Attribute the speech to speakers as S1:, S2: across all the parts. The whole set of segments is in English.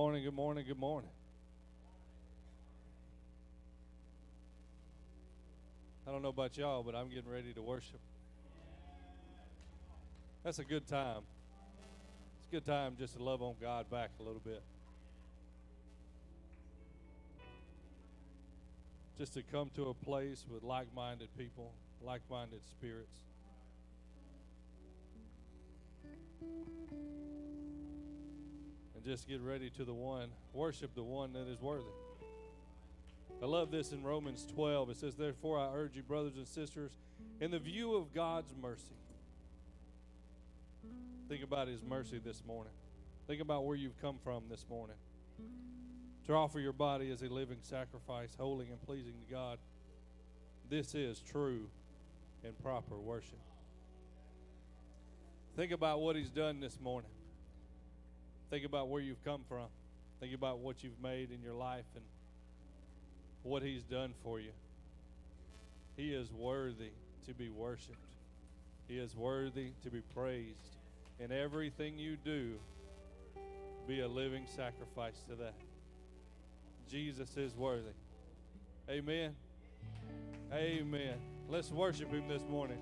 S1: Morning, good morning, good morning. I don't know about y'all, but I'm getting ready to worship. That's a good time. It's a good time just to love on God back a little bit. Just to come to a place with like minded people, like minded spirits. And just get ready to the one, worship the one that is worthy. I love this in Romans 12. It says, Therefore, I urge you, brothers and sisters, in the view of God's mercy, think about His mercy this morning. Think about where you've come from this morning. To offer your body as a living sacrifice, holy and pleasing to God. This is true and proper worship. Think about what He's done this morning. Think about where you've come from. Think about what you've made in your life and what He's done for you. He is worthy to be worshiped, He is worthy to be praised. In everything you do, be a living sacrifice to that. Jesus is worthy. Amen. Amen. Let's worship Him this morning.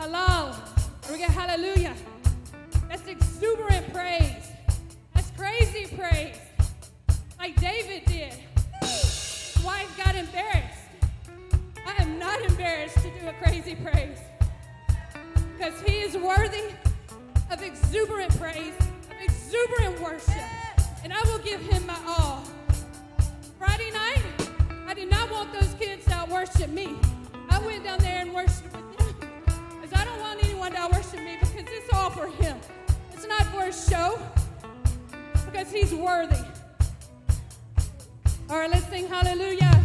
S2: Halal. We get hallelujah. That's exuberant praise. That's crazy praise. Like David did. Wife got embarrassed. I am not embarrassed to do a crazy praise. Because he is worthy of exuberant praise, of exuberant worship. And I will give him my all. Friday night, I did not want those kids to worship me. I went down there and worshiped want to worship me because it's all for Him. It's not for a show because He's worthy. All right, let's sing hallelujah.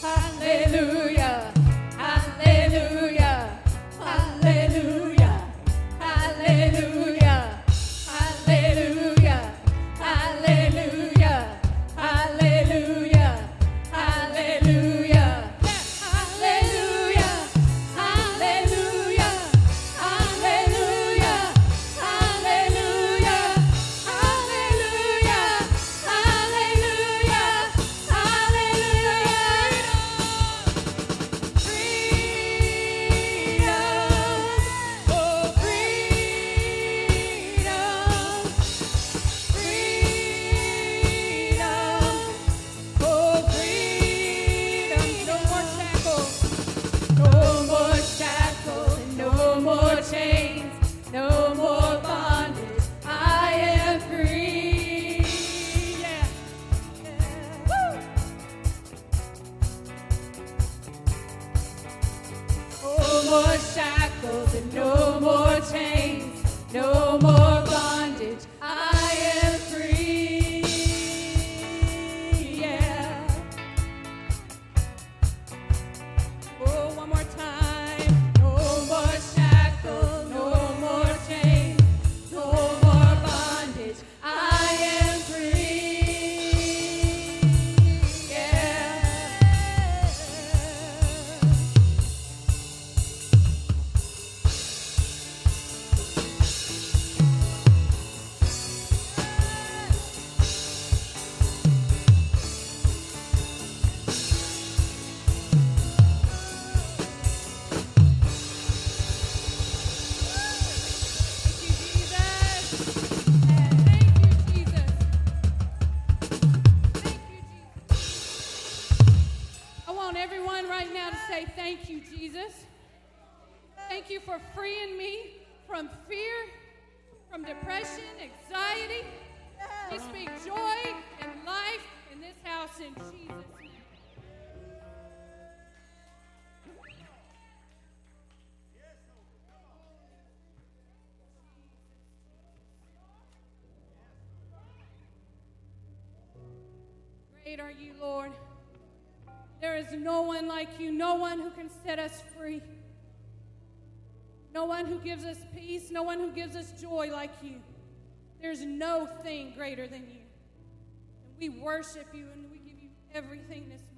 S3: Hallelujah. Hallelujah. Hallelujah. Hallelujah.
S2: is no one like you, no one who can set us free, no one who gives us peace, no one who gives us joy like you. There's no thing greater than you. And we worship you and we give you everything this morning.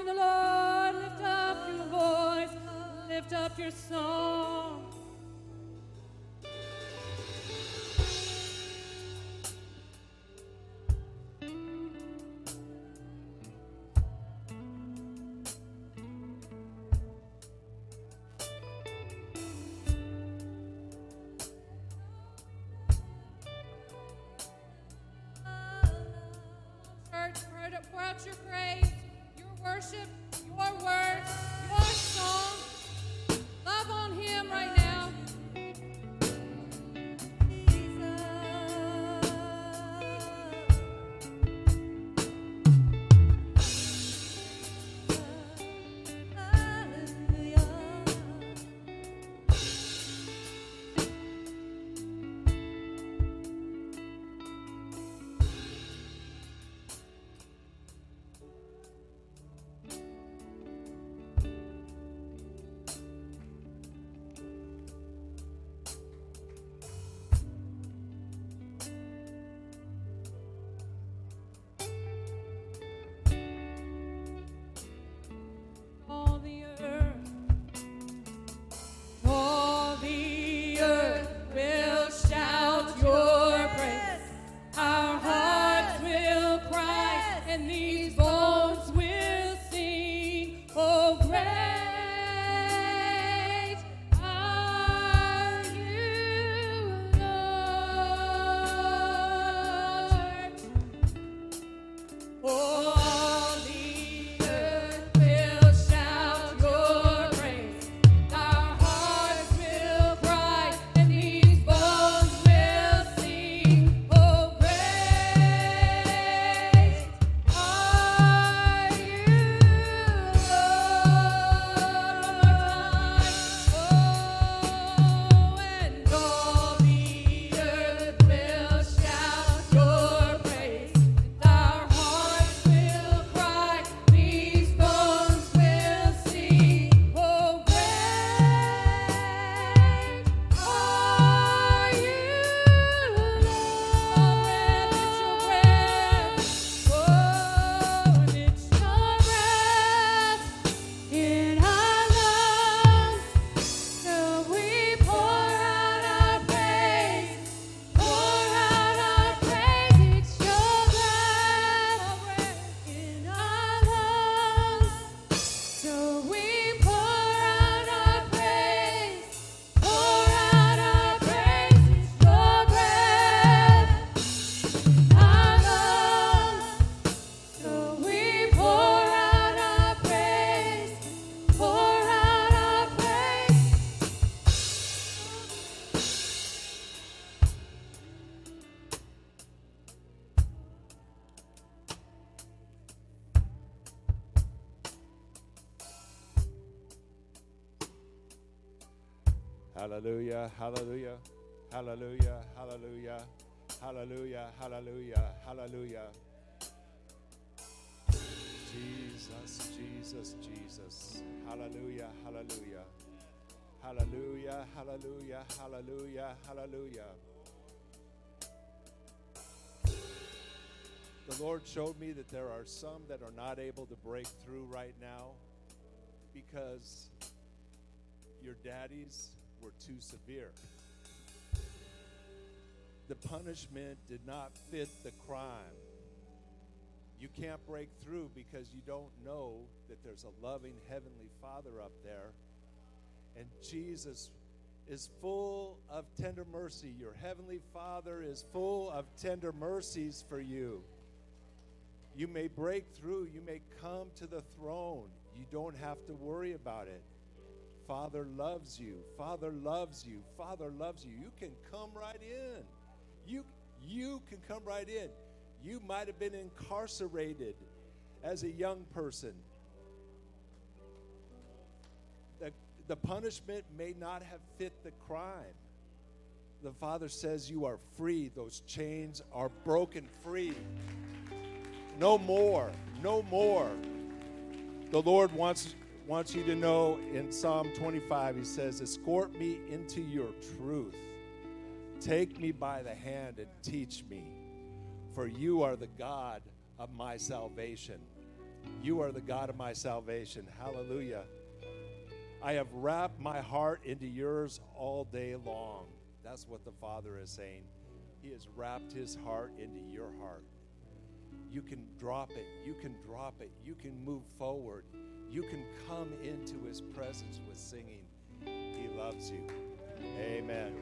S3: to the Lord, lift up your voice, lift
S2: up your song.
S4: Hallelujah, hallelujah, hallelujah, hallelujah, hallelujah, hallelujah. Jesus, Jesus, Jesus. Hallelujah, hallelujah. Hallelujah, hallelujah, hallelujah, hallelujah. The Lord showed me that there are some that are not able to break through right now because your daddies were too severe. The punishment did not fit the crime. You can't break through because you don't know that there's a loving Heavenly Father up there. And Jesus is full of tender mercy. Your Heavenly Father is full of tender mercies for you. You may break through, you may come to the throne. You don't have to worry about it. Father loves you. Father loves you. Father loves you. You can come right in. You you can come right in. You might have been incarcerated as a young person. The, the punishment may not have fit the crime. The Father says you are free. Those chains are broken free. No more. No more. The Lord wants wants you to know in Psalm 25 he says escort me into your truth. Take me by the hand and teach me for you are the God of my salvation. You are the God of my salvation. Hallelujah. I have wrapped my heart into yours all day long. That's what the Father is saying. He has wrapped his heart into your heart. You can drop it. You can drop it. You can move forward. You can come into his presence with singing. He loves you. Amen.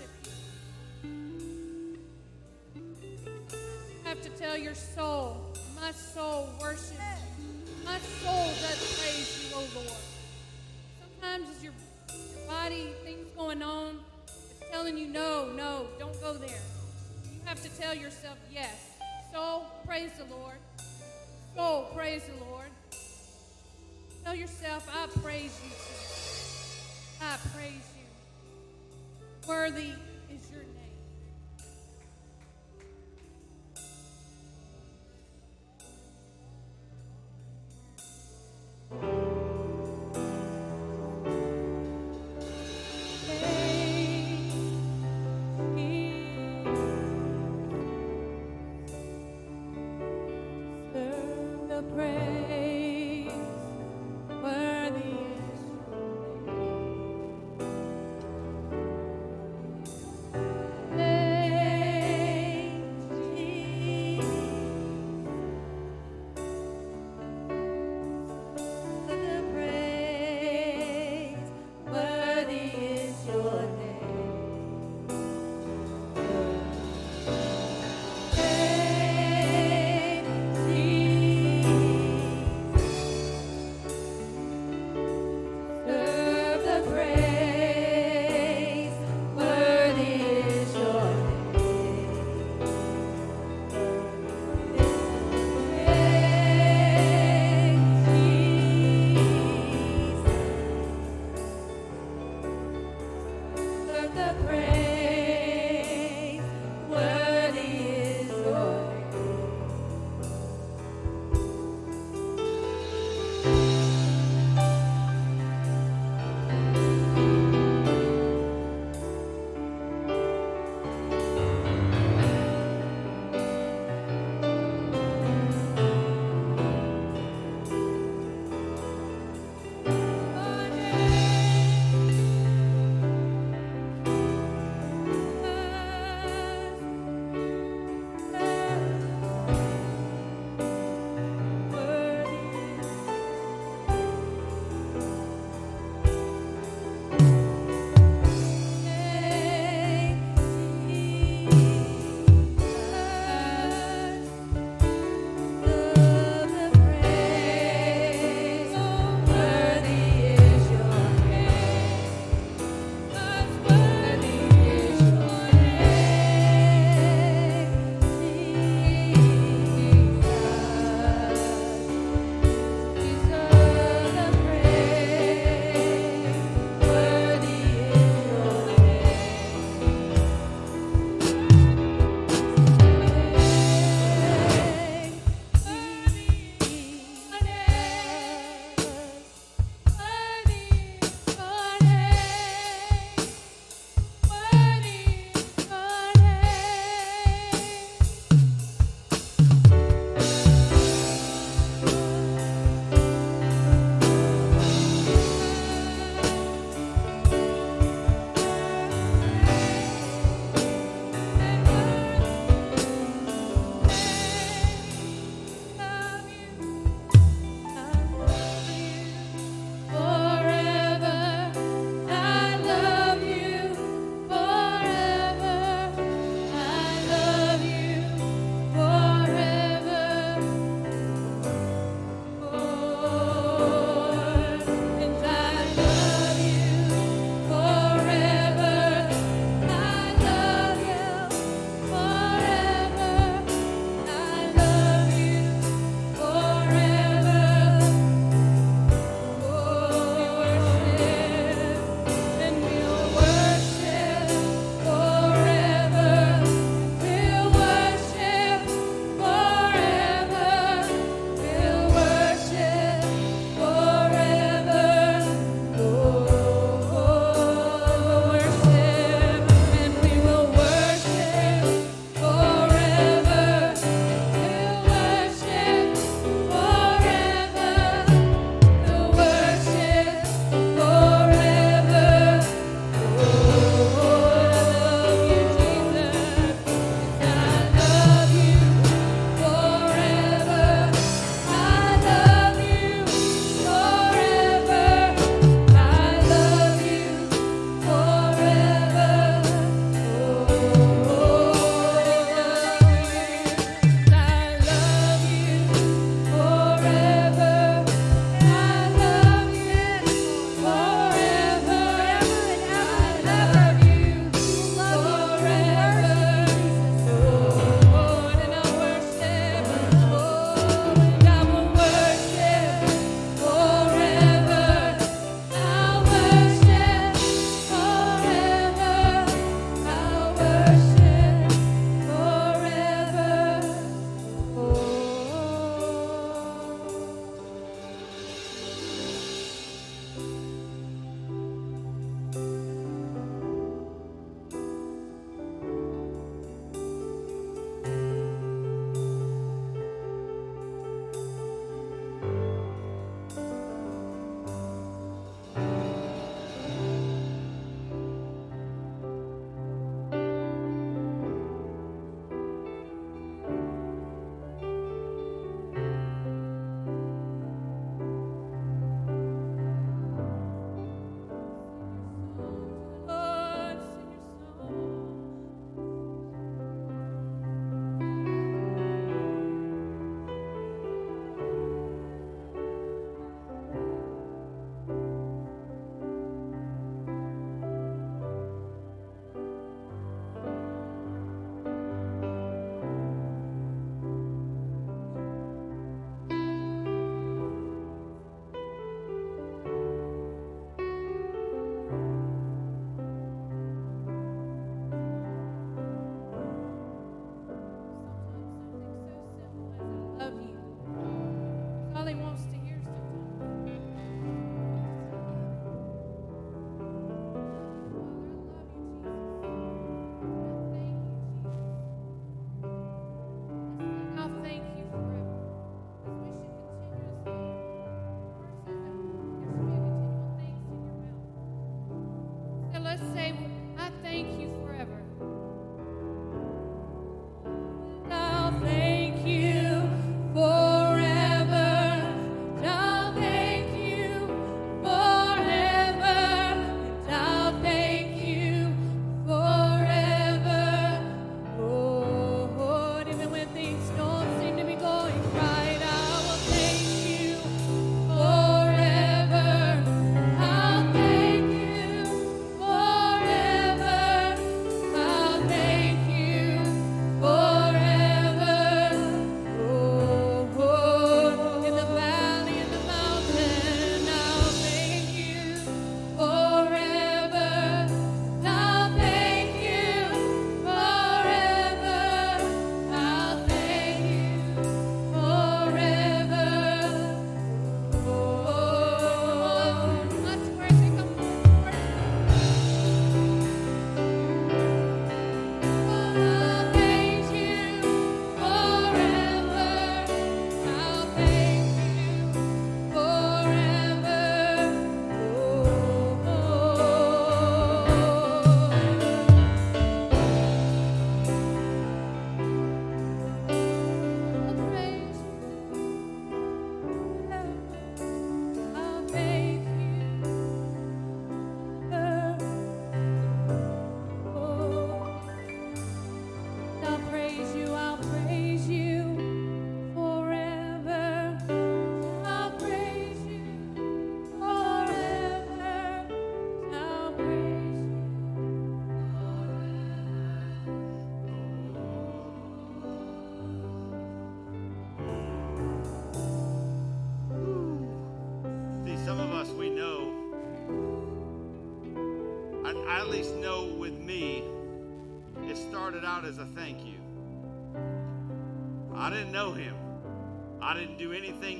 S2: You. You have to tell your soul, my soul worships telling you, no, no, don't go there. You have to tell yourself, yes. Soul, praise the Lord. Soul, praise the Lord. Tell yourself, I praise you. I praise you. Worthy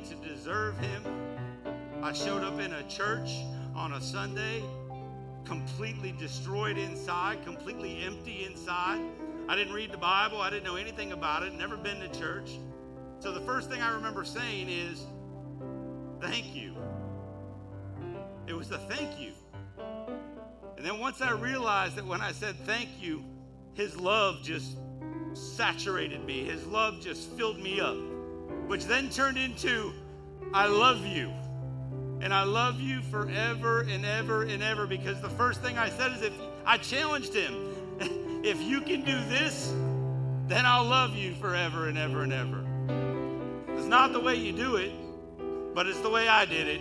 S2: to
S5: deserve him. I showed up in a church on a Sunday, completely destroyed inside, completely empty inside. I didn't read the Bible, I didn't know anything about it, never been to church. So the first thing I remember saying is, thank you. It was the thank you. And then once I realized that when I said thank you, his love just saturated me. His love just filled me up, which then turned into I love you. And I love you forever and ever and ever because the first thing I said is if I challenged him, if you can do this, then I'll love you forever and ever and ever. It's not the way you do it, but it's the way I did it.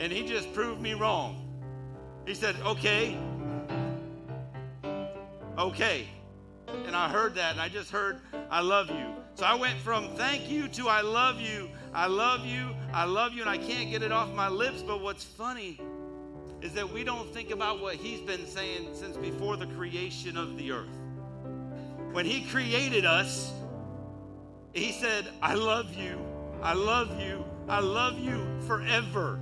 S5: And he just proved me wrong. He said, okay, okay. And I heard that, and I just heard, I love you. So I went from thank you to I love you, I love you, I love you, and I can't get it off my lips. But what's funny is that we don't think about what he's been saying since before the creation of the earth. When he created us, he said, I love you, I love you, I love you forever.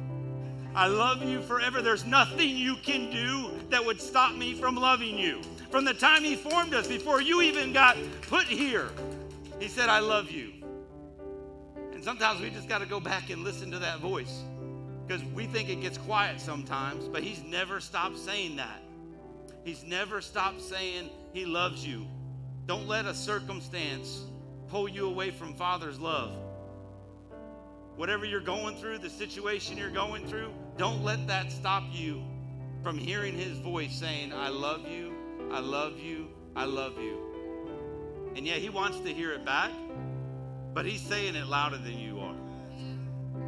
S5: I love you forever. There's nothing you can do that would stop me from loving you. From the time He formed us, before you even got put here, He said, I love you. And sometimes we just got to go back and listen to that voice because we think it gets quiet sometimes, but He's never stopped saying that. He's never stopped saying He loves you. Don't let a circumstance pull you away from Father's love. Whatever you're going through, the situation you're going through, don't let that stop you from hearing his voice saying, I love you, I love you, I love you. And yeah, he wants to hear it back, but he's saying it louder than you are.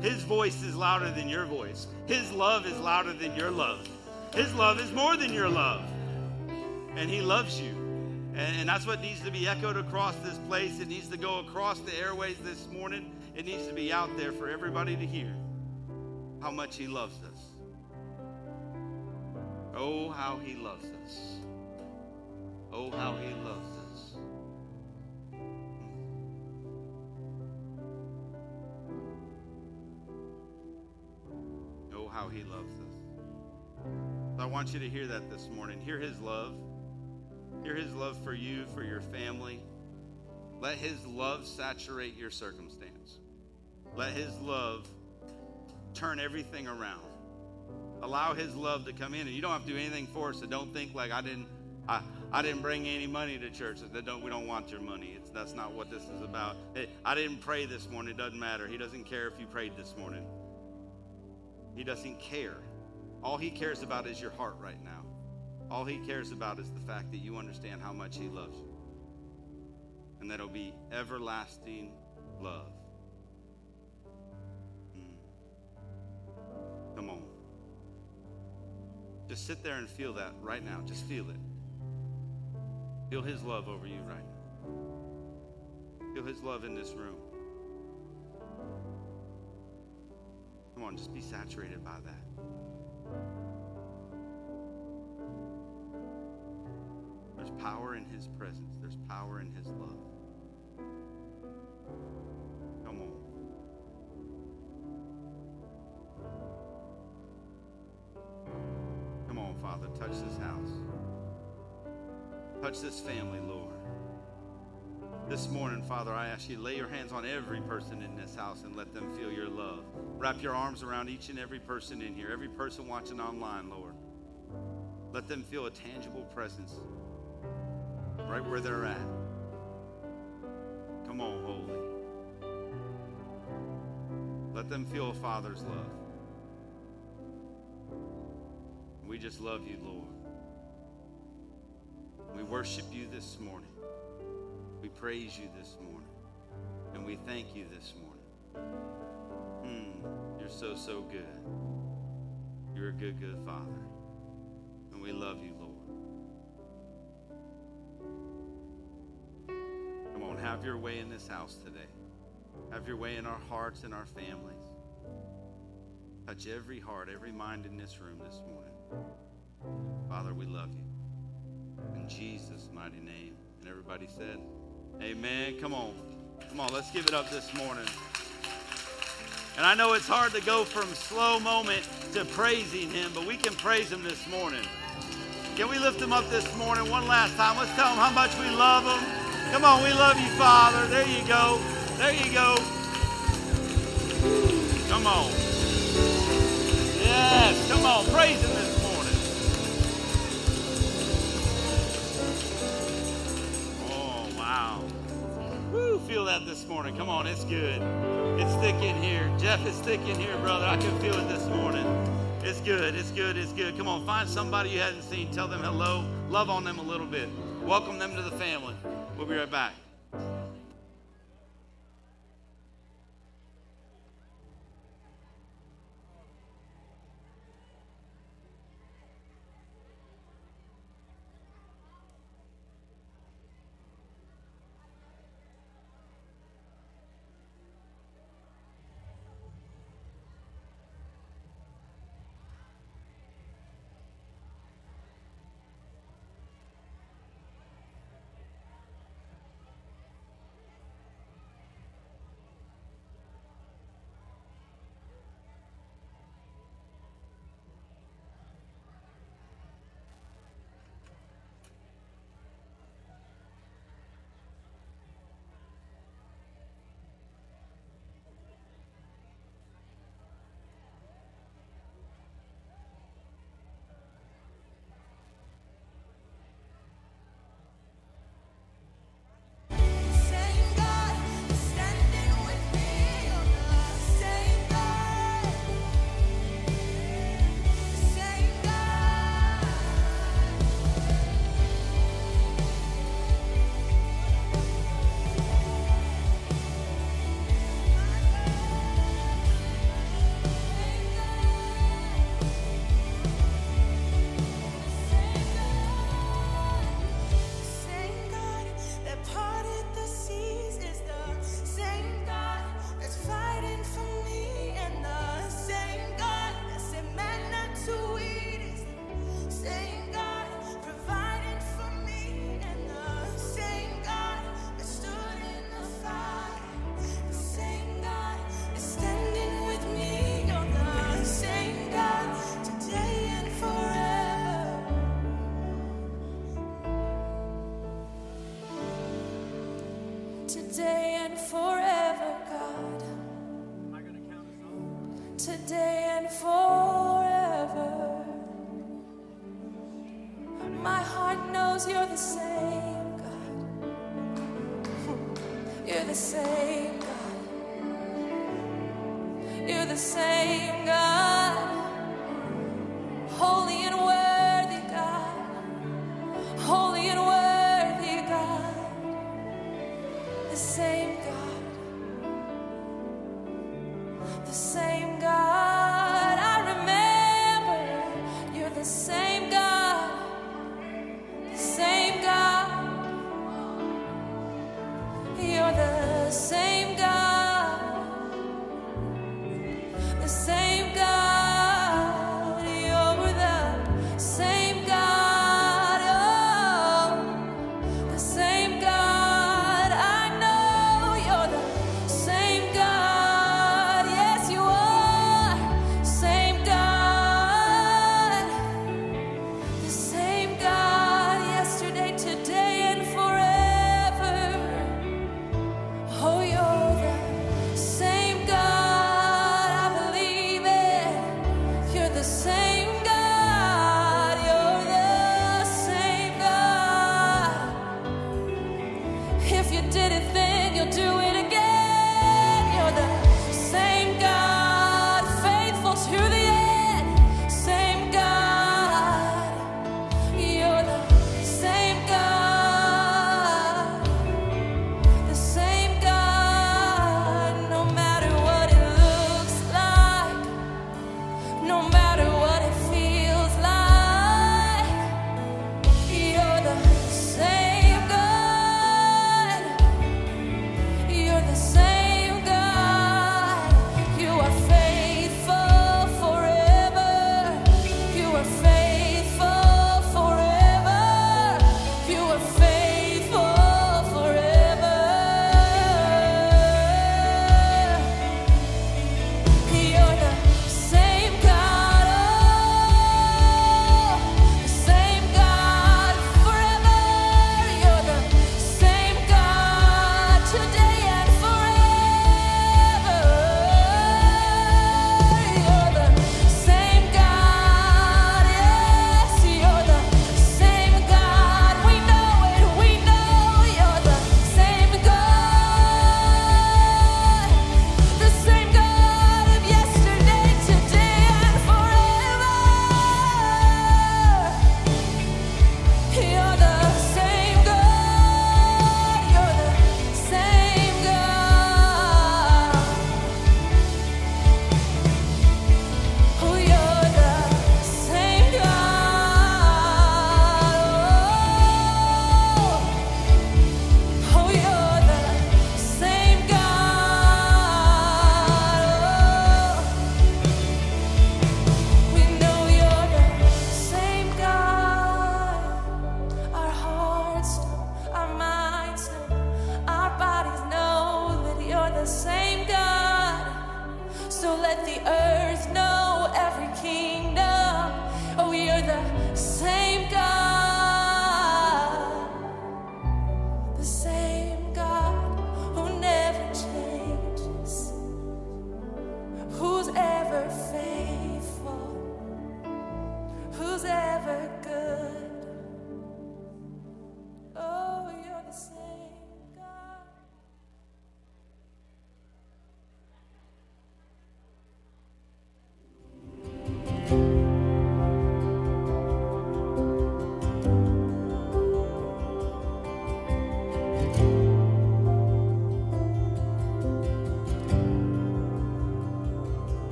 S5: His voice is louder than your voice. His love is louder than your love. His love is more than your love. And he loves you. And that's what needs to be echoed across this place. It needs to go across the airways this morning. It needs to be out there for everybody to hear how much he loves us. Oh, how he loves us. Oh, how he loves us. How he loves us. I want you to hear that this morning. Hear his love. Hear his love for you, for your family. Let his love saturate your circumstance. Let his love turn everything around. Allow His love to come in, and you don't have to do anything for it. So don't think like I didn't, I, I didn't bring any money to church. That don't we don't want your money. It's, that's not what this is about. It, I didn't pray this morning. It doesn't matter. He doesn't care if you prayed this morning. He doesn't care. All He cares about is your heart right now. All He cares about is the fact that you understand how much He loves you, and that'll be everlasting love. Hmm. Come on. Just sit there and feel that right now. Just feel it. Feel His love over you right now. Feel His love in this room. Come on, just be saturated by that. There's power in His presence, there's power in His love. Come on. Come on, Father, touch this house. Touch this family, Lord. This morning, Father, I ask you to lay your hands on every person in this house and let them feel your love. Wrap your arms around each and every person in here, every person watching online, Lord. Let them feel a tangible presence right where they're at. Come on, Holy. Let them feel a Father's love. We just love you, Lord. We worship you this morning. We praise you this morning. And we thank you this morning. Mm, you're so, so good. You're a good, good Father. And we love you, Lord. Come on, have your way in this house today. Have your way in our hearts and our families. Touch every heart, every mind in this room this morning. Father, we love you. In Jesus' mighty name. And everybody said, Amen. Come on. Come on, let's give it up this morning. And I know it's hard to go from slow moment to praising him, but we can praise him this morning. Can we lift him up this morning one last time? Let's tell him how much we love him. Come on, we love you, Father. There you go. There you go. Come on. Yes, come on. Praise him this that this morning. Come on, it's good. It's thick in here. Jeff is thick in here, brother. I can feel it this morning. It's good. It's good. It's good. Come on, find somebody you hadn't seen. Tell them hello. Love on them a little bit. Welcome them to the family. We'll be right back.
S3: You're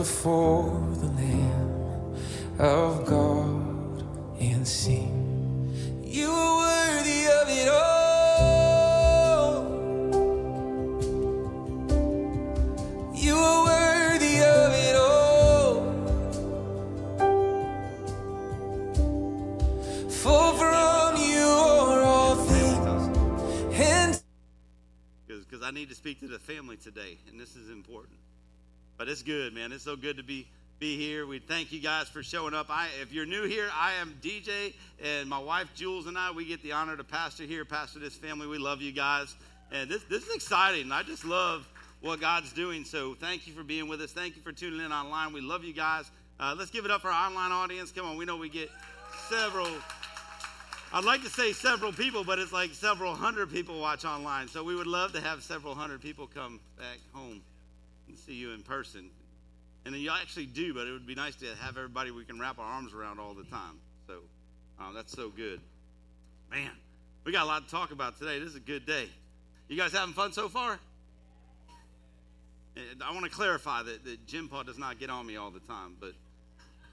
S6: before
S5: it's good, man. It's so good to be be here. We thank you guys for showing up. I, if you're new here, I am DJ, and my wife Jules and I, we get the honor to pastor here, pastor this family. We love you guys, and this this is exciting. I just love what God's doing. So thank you for being with us. Thank you for tuning in online. We love you guys. Uh, let's give it up for our online audience. Come on, we know we get several. I'd like to say several people, but it's like several hundred people watch online. So we would love to have several hundred people come back home you in person. And then you actually do, but it would be nice to have everybody we can wrap our arms around all the time. So uh, that's so good. Man, we got a lot to talk about today. This is a good day. You guys having fun so far? And I want to clarify that, that Jim Paul does not get on me all the time, but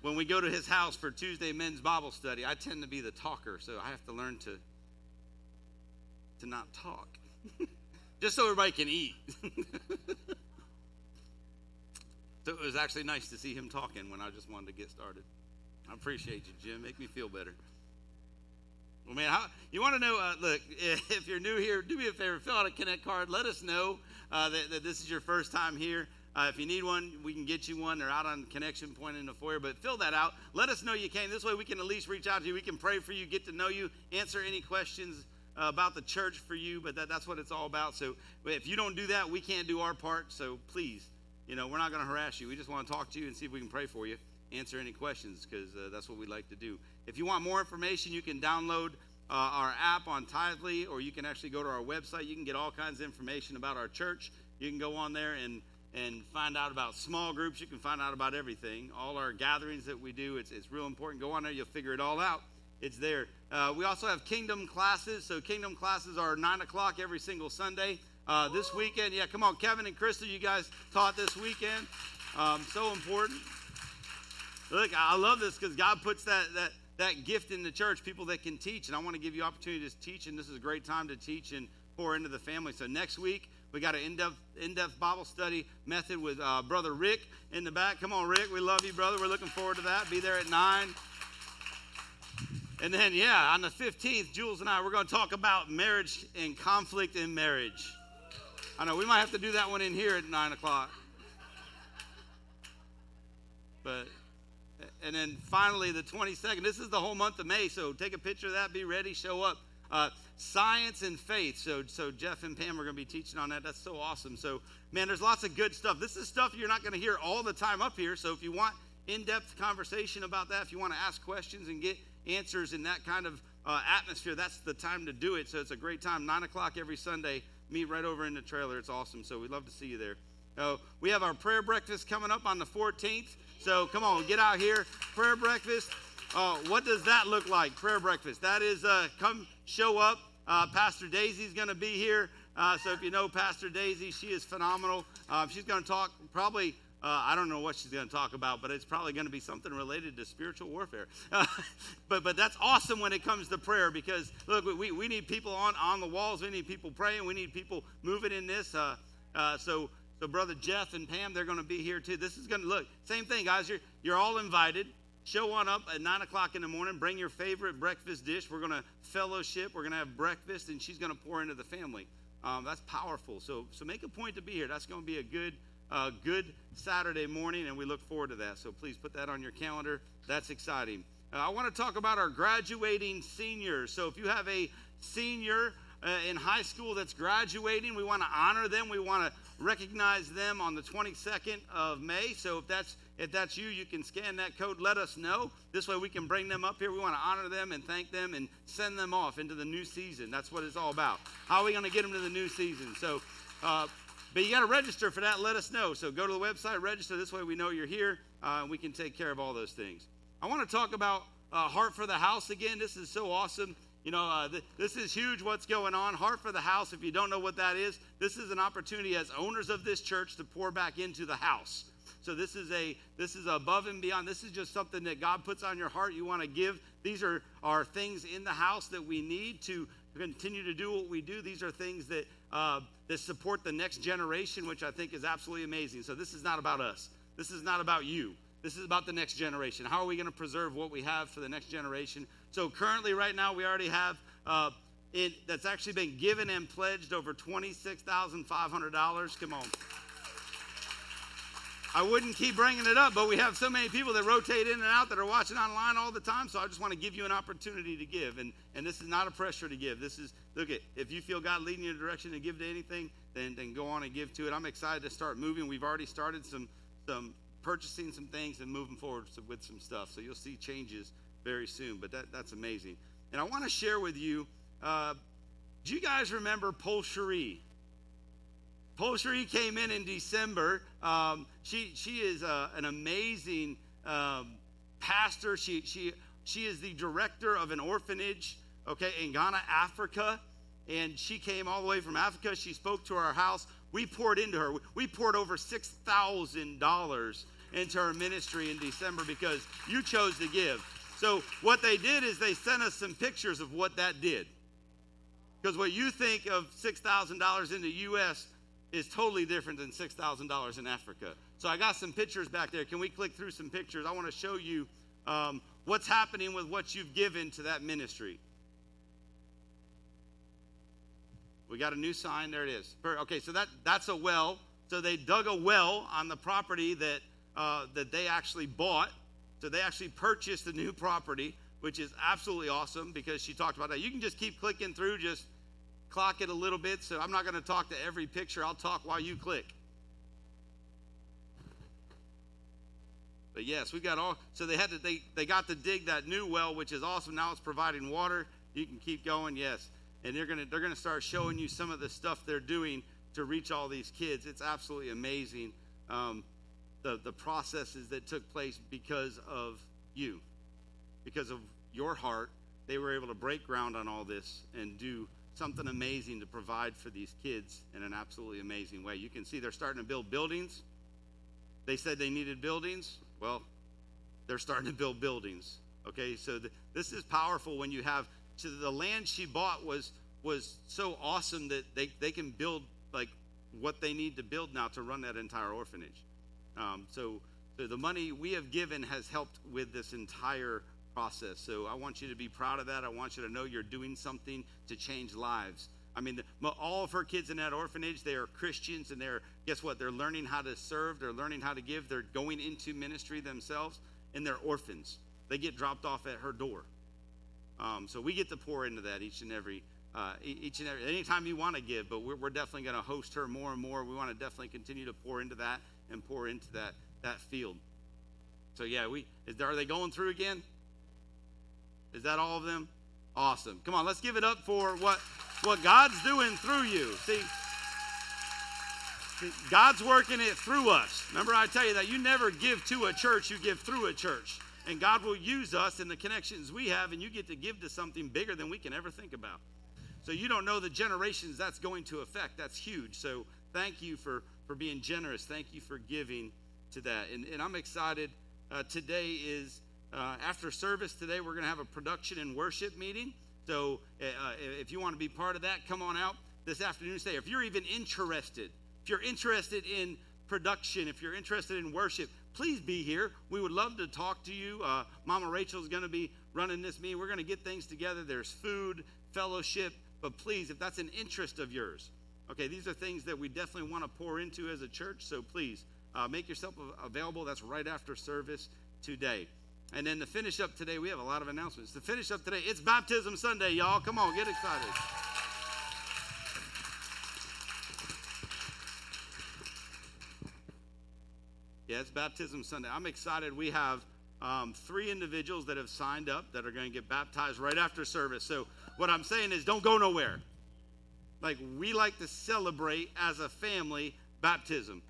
S5: when we go to his house for Tuesday men's Bible study, I tend to be the talker, so I have to learn to to not talk. Just so everybody can eat. so it was actually nice to see him talking when I just wanted to get started. I appreciate you, Jim. Make me feel better. Well, man, how, you want to know? Uh, look, if you're new here, do me a favor, fill out a Connect card. Let us know uh, that, that this is your first time here. Uh, if you need one, we can get you one. They're out on connection point in the foyer. But fill that out. Let us know you came. This way we can at least reach out to you. We can pray for you, get to know you, answer any questions uh, about the church for you. But that, that's what it's all about. So if you don't do that, we can't do our part. So please, you know, we're not going to harass you. We just want to talk to you and see if we can pray for you, answer any questions, because uh, that's what we like to do. If you want more information, you can download uh, our app on Tithely, or you can actually go to our website. You can get all kinds of information about our church. You can go on there and and find out about small groups. You can find out about everything. All our gatherings that we do, it's, it's real important. Go on there, you'll figure it all out. It's there. Uh, we also have kingdom classes. So, kingdom classes are 9 o'clock every single Sunday. Uh, this weekend, yeah, come on, Kevin and Crystal, you guys taught this weekend. Um, so important. Look, I love this because God puts that, that, that gift in the church, people that can teach. And I want to give you opportunity to teach, and this is a great time to teach and pour into the family. So, next week, we got an in-depth, in-depth Bible study method with uh, Brother Rick in the back. Come on, Rick. We love you, brother. We're looking forward to that. Be there at 9. And then, yeah, on the 15th, Jules and I, we're going to talk about marriage and conflict in marriage. I know we might have to do that one in here at 9 o'clock. But, and then finally, the 22nd, this is the whole month of May, so take a picture of that, be ready, show up. Uh, science and faith. So, so Jeff and Pam are going to be teaching on that. That's so awesome. So, man, there's lots of good stuff. This is stuff you're not going to hear all the time up here. So, if you want in-depth conversation about that, if you want to ask questions and get answers in that kind of uh, atmosphere, that's the time to do it. So, it's a great time. Nine o'clock every Sunday. Meet right over in the trailer. It's awesome. So, we'd love to see you there. Uh, we have our prayer breakfast coming up on the 14th. So, come on, get out here. Prayer breakfast. Uh, what does that look like? Prayer breakfast. That is, uh, come show up. Uh, Pastor Daisy's going to be here. Uh, so if you know Pastor Daisy, she is phenomenal. Uh, she's going to talk probably. Uh, I don't know what she's going to talk about, but it's probably going to be something related to spiritual warfare. but but that's awesome when it comes to prayer because look, we, we need people on, on the walls. We need people praying. We need people moving in this. Uh, uh, so so brother Jeff and Pam, they're going to be here too. This is going to look same thing, guys. You're you're all invited. Show on up at 9 o'clock in the morning. Bring your favorite breakfast dish. We're going to fellowship. We're going to have breakfast, and she's going to pour into the family. Um, that's powerful. So, so make a point to be here. That's going to be a good, uh, good Saturday morning, and we look forward to that. So please put that on your calendar. That's exciting. Uh, I want to talk about our graduating seniors. So if you have a senior uh, in high school that's graduating, we want to honor them. We want to recognize them on the 22nd of May. So if that's if that's you, you can scan that code. Let us know. This way we can bring them up here. We want to honor them and thank them and send them off into the new season. That's what it's all about. How are we going to get them to the new season? So, uh, but you got to register for that. Let us know. So go to the website, register. This way we know you're here. Uh, and we can take care of all those things. I want to talk about uh, Heart for the House again. This is so awesome. You know, uh, th- this is huge what's going on. Heart for the House, if you don't know what that is, this is an opportunity as owners of this church to pour back into the house. So this is a this is above and beyond. This is just something that God puts on your heart. You want to give. These are are things in the house that we need to continue to do what we do. These are things that uh, that support the next generation, which I think is absolutely amazing. So this is not about us. This is not about you. This is about the next generation. How are we going to preserve what we have for the next generation? So currently, right now, we already have uh, in, that's actually been given and pledged over $26,500. Come on. I wouldn't keep bringing it up, but we have so many people that rotate in and out that are watching online all the time. So I just want to give you an opportunity to give. And, and this is not a pressure to give. This is, look at, if you feel God leading you in a direction to give to anything, then, then go on and give to it. I'm excited to start moving. We've already started some, some purchasing some things and moving forward with some stuff. So you'll see changes very soon. But that, that's amazing. And I want to share with you, uh, do you guys remember Paul Cherie? Paul Cherie came in in December. Um, she she is uh, an amazing um, pastor. She she she is the director of an orphanage, okay, in Ghana, Africa, and she came all the way from Africa. She spoke to our house. We poured into her. We poured over six thousand dollars into her ministry in December because you chose to give. So what they did is they sent us some pictures of what that did. Because what you think of six thousand dollars in the U.S is totally different than $6,000 in Africa. So I got some pictures back there. Can we click through some pictures? I want to show you um, what's happening with what you've given to that ministry. We got a new sign. There it is. Okay, so that, that's a well. So they dug a well on the property that, uh, that they actually bought. So they actually purchased the new property, which is absolutely awesome because she talked about that. You can just keep clicking through, just clock it a little bit, so I'm not going to talk to every picture. I'll talk while you click. But yes, we got all. So they had to. They they got to dig that new well, which is awesome. Now it's providing water. You can keep going. Yes, and they're gonna they're gonna start showing you some of the stuff they're doing to reach all these kids. It's absolutely amazing. Um, the the processes that took place because of you, because of your heart, they were able to break ground on all this and do something amazing to provide for these kids in an absolutely amazing way. You can see they're starting to build buildings. They said they needed buildings. Well, they're starting to build buildings. Okay, so the, this is powerful when you have so the land she bought was was so awesome that they, they can build like what they need to build now to run that entire orphanage. Um, so, so the money we have given has helped with this entire process. So I want you to be proud of that. I want you to know you're doing something to change lives. I mean, all of her kids in that orphanage, they are Christians, and they're, guess what? They're learning how to serve, they're learning how to give, they're going into ministry themselves, and they're orphans. They get dropped off at her door. Um, so we get to pour into that each and every, uh, each and every, anytime you want to give, but we're, we're definitely going to host her more and more. We want to definitely continue to pour into that and pour into that, that field. So yeah, we, are they going through again? Is that all of them? Awesome. Come on, let's give it up for what, what God's doing through you. See, God's working it through us. Remember, I tell you that you never give to a church, you give through a church. And God will use us and the connections we have, and you get to give to something bigger than we can ever think about. So you don't know the generations that's going to affect. That's huge. So thank you for, for being generous. Thank you for giving to that. And, and I'm excited. Uh, today is uh, after service today, we're going to have a production and worship meeting. So uh, uh, if you want to be part of that, come on out this afternoon. Say, if you're even interested, if you're interested in production, if you're interested in worship, please be here. We would love to talk to you. Uh, Mama Rachel is going to be running this meeting. We're going to get things together. There's food, fellowship, but please, if that's an interest of yours, okay, these are things that we definitely want to pour into as a church. So please uh, make yourself available. That's right after service today. And then to finish up today, we have a lot of announcements. To finish up today, it's Baptism Sunday, y'all. Come on, get excited. Yeah, it's Baptism Sunday. I'm excited. We have um, three individuals that have signed up that are going to get baptized right after service. So, what I'm saying is, don't go nowhere. Like, we like to celebrate as a family baptism.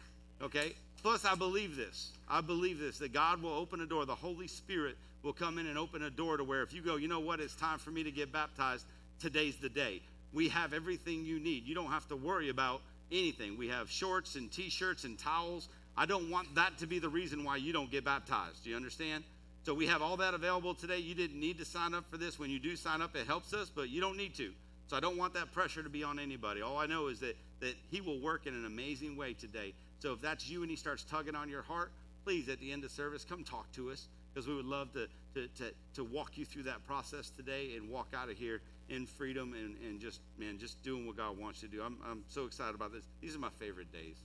S5: Okay? Plus, I believe this. I believe this that God will open a door. The Holy Spirit will come in and open a door to where if you go, you know what, it's time for me to get baptized, today's the day. We have everything you need. You don't have to worry about anything. We have shorts and t shirts and towels. I don't want that to be the reason why you don't get baptized. Do you understand? So we have all that available today. You didn't need to sign up for this. When you do sign up, it helps us, but you don't need to. So I don't want that pressure to be on anybody. All I know is that, that He will work in an amazing way today. So if that's you and He starts tugging on your heart, please, at the end of service, come talk to us because we would love to, to, to, to walk you through that process today and walk out of here in freedom and, and just, man, just doing what God wants you to do. I'm, I'm so excited about this. These are my favorite days.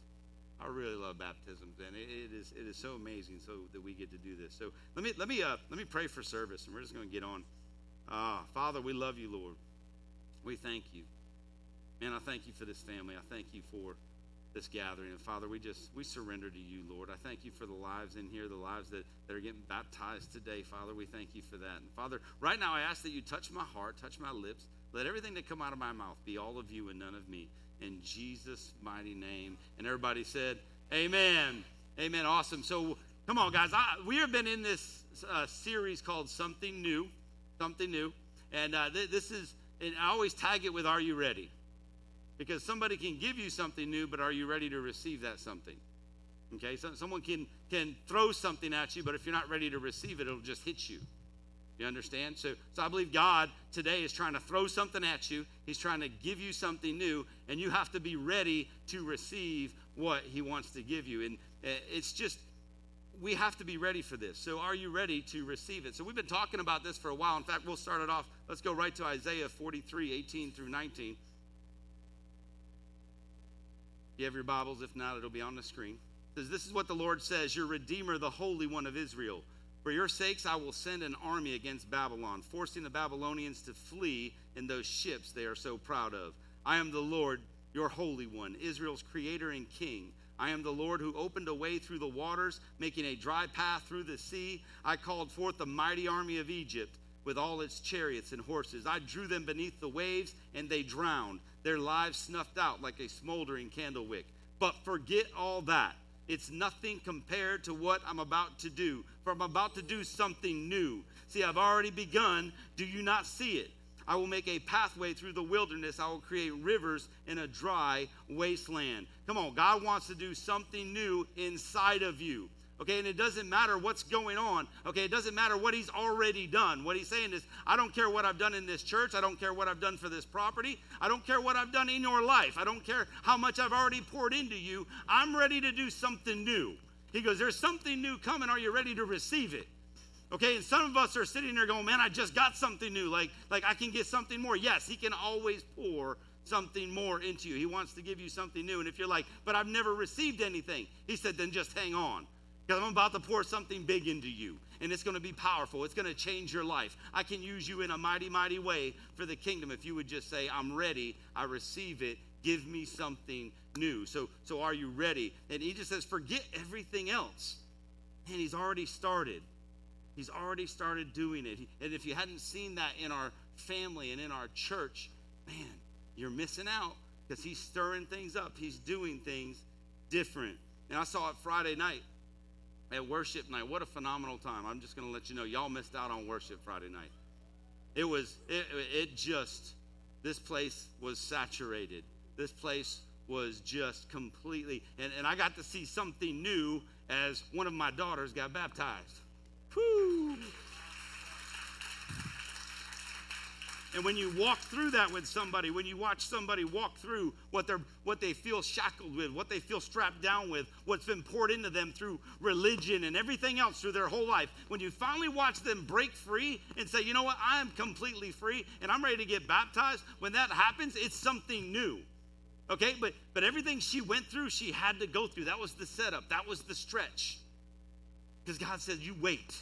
S5: I really love baptisms, and it, it is it is so amazing so that we get to do this. So let me let me uh, let me pray for service, and we're just going to get on. Ah, Father, we love you, Lord. We thank you, man. I thank you for this family. I thank you for this gathering, and Father, we just we surrender to you, Lord. I thank you for the lives in here, the lives that that are getting baptized today, Father. We thank you for that, and Father, right now I ask that you touch my heart, touch my lips. Let everything that come out of my mouth be all of you and none of me in Jesus' mighty name. And everybody said, Amen. Amen. Awesome. So, come on, guys. I, we have been in this uh, series called Something New. Something New. And uh, th- this is, and I always tag it with Are You Ready? Because somebody can give you something new, but are you ready to receive that something? Okay, so someone can can throw something at you, but if you're not ready to receive it, it'll just hit you. You understand? So, so I believe God today is trying to throw something at you. He's trying to give you something new, and you have to be ready to receive what He wants to give you. And uh, it's just, we have to be ready for this. So, are you ready to receive it? So, we've been talking about this for a while. In fact, we'll start it off. Let's go right to Isaiah 43 18 through 19. You have your Bibles. If not, it'll be on the screen. It says, This is what the Lord says Your Redeemer, the Holy One of Israel. For your sakes, I will send an army against Babylon, forcing the Babylonians to flee in those ships they are so proud of. I am the Lord, your Holy One, Israel's Creator and King. I am the Lord who opened a way through the waters, making a dry path through the sea. I called forth the mighty army of Egypt with all its chariots and horses. I drew them beneath the waves, and they drowned, their lives snuffed out like a smoldering candle wick. But forget all that. It's nothing compared to what I'm about to do, for I'm about to do something new. See, I've already begun. Do you not see it? I will make a pathway through the wilderness. I will create rivers in a dry wasteland. Come on, God wants to do something new inside of you. Okay, and it doesn't matter what's going on. Okay, it doesn't matter what he's already done. What he's saying is, I don't care what I've done in this church. I don't care what I've done for this property. I don't care what I've done in your life. I don't care how much I've already poured into you. I'm ready to do something new. He goes, There's something new coming. Are you ready to receive it? Okay, and some of us are sitting there going, Man, I just got something new. Like, like I can get something more. Yes, he can always pour something more into you. He wants to give you something new. And if you're like, but I've never received anything, he said, then just hang on. Because I'm about to pour something big into you, and it's going to be powerful. It's going to change your life. I can use you in a mighty, mighty way for the kingdom if you would just say, I'm ready, I receive it, give me something new. So, so are you ready? And he just says, forget everything else. And he's already started. He's already started doing it. And if you hadn't seen that in our family and in our church, man, you're missing out because he's stirring things up. He's doing things different. And I saw it Friday night at worship night. What a phenomenal time. I'm just going to let you know, y'all missed out on worship Friday night. It was, it, it just, this place was saturated. This place was just completely, and, and I got to see something new as one of my daughters got baptized. Whew. And when you walk through that with somebody, when you watch somebody walk through what they're what they feel shackled with, what they feel strapped down with, what's been poured into them through religion and everything else through their whole life, when you finally watch them break free and say, "You know what? I am completely free and I'm ready to get baptized." When that happens, it's something new. Okay? But but everything she went through, she had to go through. That was the setup. That was the stretch. Because God says, "You wait."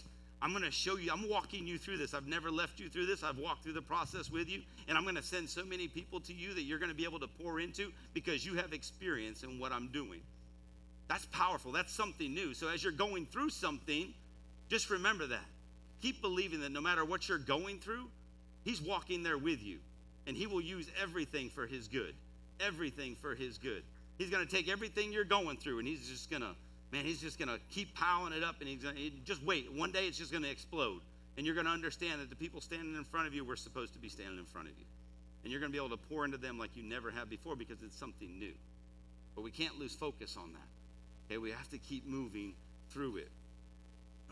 S5: I'm going to show you, I'm walking you through this. I've never left you through this. I've walked through the process with you. And I'm going to send so many people to you that you're going to be able to pour into because you have experience in what I'm doing. That's powerful. That's something new. So as you're going through something, just remember that. Keep believing that no matter what you're going through, He's walking there with you. And He will use everything for His good. Everything for His good. He's going to take everything you're going through and He's just going to man, he's just going to keep piling it up and he's going to just wait. One day it's just going to explode. And you're going to understand that the people standing in front of you were supposed to be standing in front of you. And you're going to be able to pour into them like you never have before because it's something new. But we can't lose focus on that. Okay, we have to keep moving through it.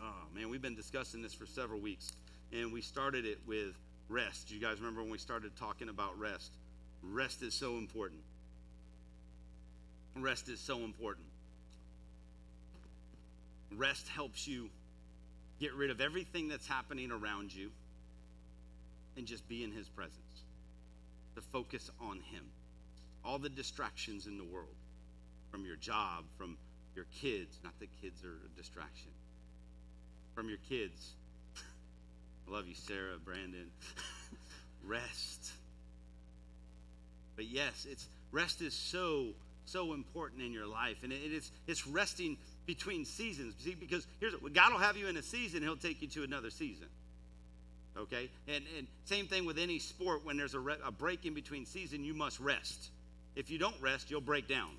S5: Oh, man, we've been discussing this for several weeks. And we started it with rest. You guys remember when we started talking about rest? Rest is so important. Rest is so important. Rest helps you get rid of everything that's happening around you and just be in His presence. to focus on Him. All the distractions in the world from your job, from your kids, not that kids are a distraction, from your kids. I love you, Sarah, Brandon. rest. But yes, it's rest is so so important in your life, and it is it's resting between seasons. See, because here's God will have you in a season, He'll take you to another season. Okay, and and same thing with any sport. When there's a, re- a break in between season, you must rest. If you don't rest, you'll break down.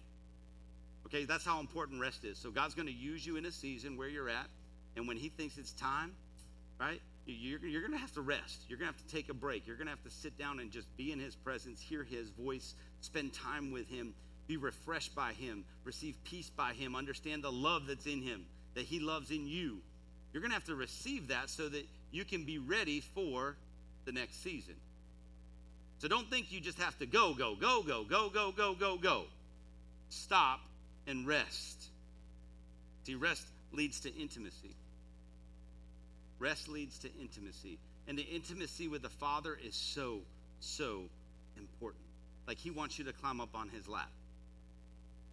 S5: Okay, that's how important rest is. So God's going to use you in a season where you're at, and when He thinks it's time, right? You're, you're going to have to rest. You're going to have to take a break. You're going to have to sit down and just be in His presence, hear His voice, spend time with Him, be refreshed by Him, receive peace by Him, understand the love that's in Him, that He loves in you. You're going to have to receive that so that you can be ready for the next season. So don't think you just have to go, go, go, go, go, go, go, go, go. Stop and rest. See, rest leads to intimacy. Rest leads to intimacy. And the intimacy with the Father is so, so important. Like He wants you to climb up on His lap.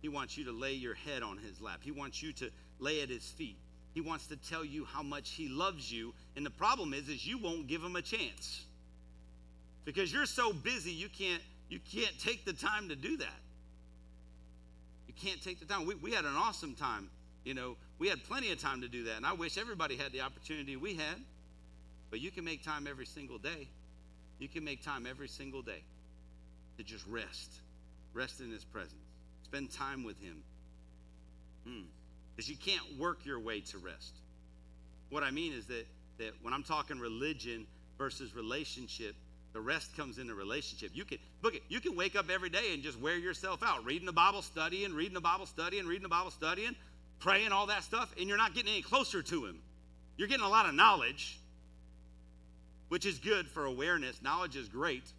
S5: He wants you to lay your head on His lap. He wants you to lay at His feet. He wants to tell you how much He loves you. And the problem is, is you won't give Him a chance because you're so busy you can't you can't take the time to do that. You can't take the time. We, we had an awesome time you know, we had plenty of time to do that. And I wish everybody had the opportunity we had. But you can make time every single day. You can make time every single day to just rest. Rest in His presence. Spend time with Him. Because hmm. you can't work your way to rest. What I mean is that, that when I'm talking religion versus relationship, the rest comes in the relationship. You can look it, you can wake up every day and just wear yourself out, reading the Bible, studying, reading the Bible, studying, reading the Bible, studying, praying, all that stuff, and you're not getting any closer to Him. You're getting a lot of knowledge, which is good for awareness. Knowledge is great,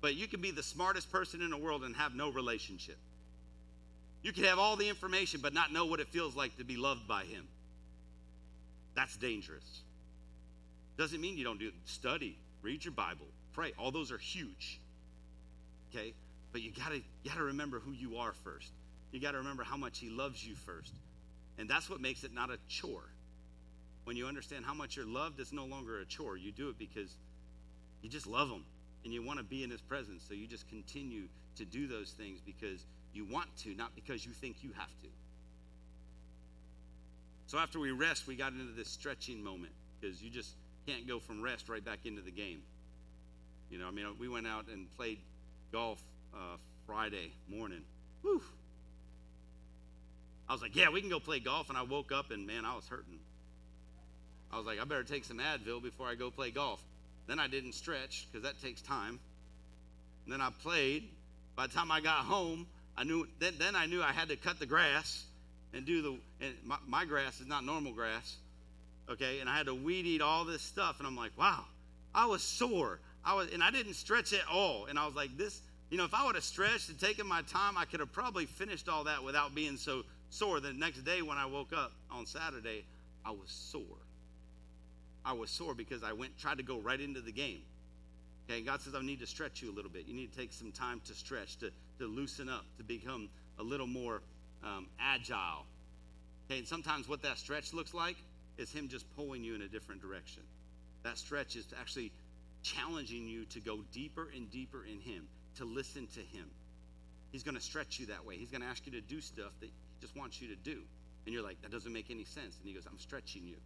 S5: but you can be the smartest person in the world and have no relationship. You can have all the information, but not know what it feels like to be loved by Him. That's dangerous. Doesn't mean you don't do study, read your Bible, pray. All those are huge. Okay? But you gotta you gotta remember who you are first. You got to remember how much He loves you first. And that's what makes it not a chore. When you understand how much you're loved, it's no longer a chore. You do it because you just love Him and you want to be in His presence. So you just continue to do those things because you want to, not because you think you have to. So after we rest, we got into this stretching moment because you just can't go from rest right back into the game. You know, I mean, we went out and played golf uh, Friday morning. Whew, I was like, yeah, we can go play golf. And I woke up and man, I was hurting. I was like, I better take some Advil before I go play golf. Then I didn't stretch because that takes time. And then I played. By the time I got home, I knew then, then I knew I had to cut the grass and do the and my, my grass is not normal grass. Okay, and I had to weed eat all this stuff, and I'm like, wow, I was sore. I was and I didn't stretch at all. And I was like, this, you know, if I would have stretched and taken my time, I could have probably finished all that without being so sore. The next day when I woke up on Saturday, I was sore. I was sore because I went tried to go right into the game. Okay, God says I need to stretch you a little bit. You need to take some time to stretch, to, to loosen up, to become a little more um, agile. Okay, and sometimes what that stretch looks like is Him just pulling you in a different direction. That stretch is actually challenging you to go deeper and deeper in Him, to listen to Him. He's going to stretch you that way. He's going to ask you to do stuff that He just wants you to do. And you're like, that doesn't make any sense. And he goes, I'm stretching you.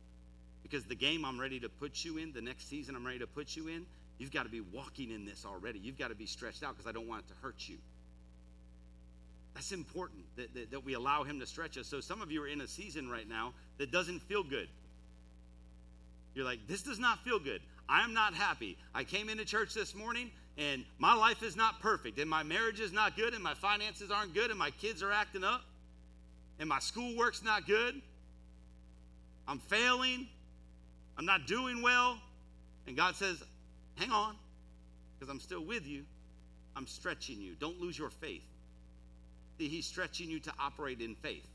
S5: Because the game I'm ready to put you in, the next season I'm ready to put you in, you've got to be walking in this already. You've got to be stretched out because I don't want it to hurt you. That's important that, that, that, we allow him to stretch us. So some of you are in a season right now that doesn't feel good. You're like, this does not feel good. I'm not happy. I came into church this morning and my life is not perfect, and my marriage is not good, and my finances aren't good, and my kids are acting up and my schoolwork's not good. I'm failing. I'm not doing well. And God says, hang on, because I'm still with you. I'm stretching you. Don't lose your faith. See, He's stretching you to operate in faith.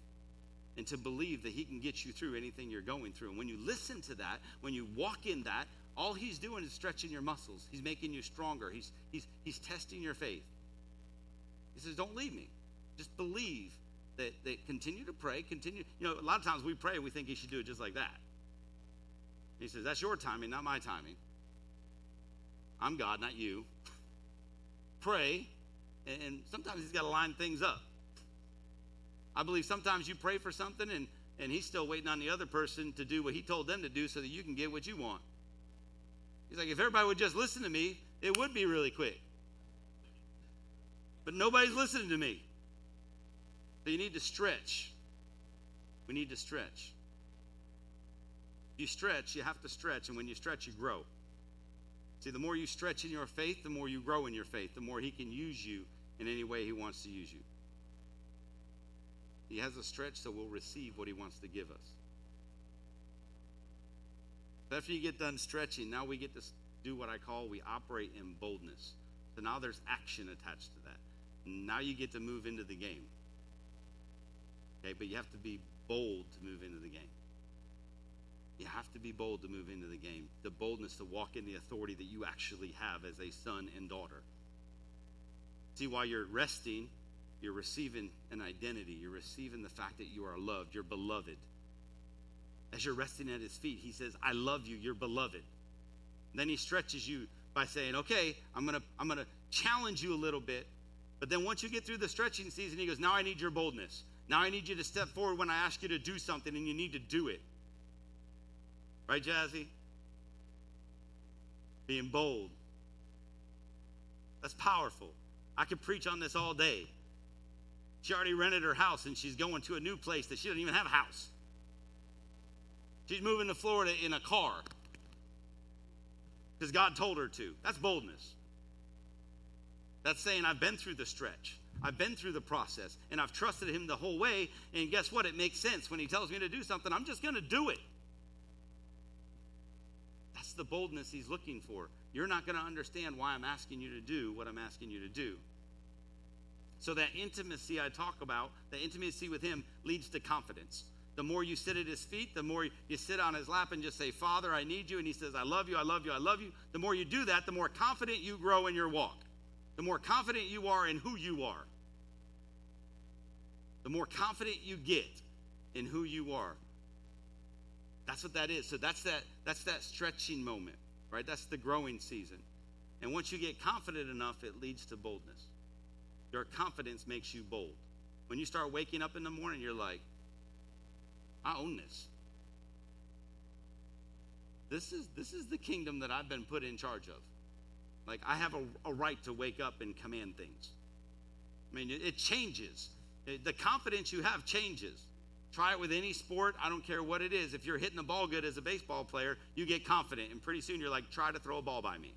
S5: and to believe that He can get you through anything you're going through. And when you listen to that, when you walk in that, all He's doing is stretching your muscles. He's making you stronger. He's, he's, he's testing your faith. He says, Don't leave me. Just believe that, that continue to pray, continue. You know, a lot of times we pray, we think He should do it just like that. He says, That's your timing, not my timing. I'm God, not you. Pray, and, sometimes He's got to line things up. I believe sometimes you pray for something and, and He's still waiting on the other person to do what He told them to do so that you can get what you want. He's like, if everybody would just listen to me, it would be really quick. But nobody's listening to me. So you need to stretch. We need to stretch. You stretch, you have to stretch, and when you stretch, you grow. See, the more you stretch in your faith, the more you grow in your faith, the more He can use you in any way He wants to use you. He has a stretch, so we'll receive what He wants to give us. After you get done stretching, now we get to do what I call we operate in boldness. So now there's action attached to that. Now you get to move into the game. Okay, but you have to be bold to move into the game. You have to be bold to move into the game. The boldness to walk in the authority that you actually have as a son and daughter. See, while you're resting, you're receiving an identity. You're receiving the fact that you are loved. You're beloved. As you're resting at his feet, he says, I love you. You're beloved. Then he stretches you by saying, Okay, I'm going to I'm going to challenge you a little bit. But then once you get through the stretching season, he goes, Now I need your boldness. Now I need you to step forward when I ask you to do something, and you need to do it. Right, Jazzy? Being bold. That's powerful. I could preach on this all day. She already rented her house and she's going to a new place that she doesn't even have a house. She's moving to Florida in a car because God told her to. That's boldness. That's saying, I've been through the stretch. I've been through the process and I've trusted him the whole way. And guess what? It makes sense. When he tells me to do something, I'm just going to do it. The boldness he's looking for. You're not going to understand why I'm asking you to do what I'm asking you to do. So, that intimacy I talk about, the intimacy with him, leads to confidence. The more you sit at his feet, the more you sit on his lap and just say, Father, I need you. And he says, I love you, I love you, I love you. The more you do that, the more confident you grow in your walk. The more confident you are in who you are. The more confident you get in who you are. That's what that is. So that's that that's that stretching moment, right? That's the growing season. And once you get confident enough, it leads to boldness. Your confidence makes you bold. When you start waking up in the morning, you're like, I own this. This is this is the kingdom that I've been put in charge of. Like I have a, a right to wake up and command things. I mean, it, it changes. It, the confidence you have changes. Try it with any sport. I don't care what it is. If you're hitting the ball good as a baseball player, you get confident, and pretty soon you're like, try to throw a ball by me.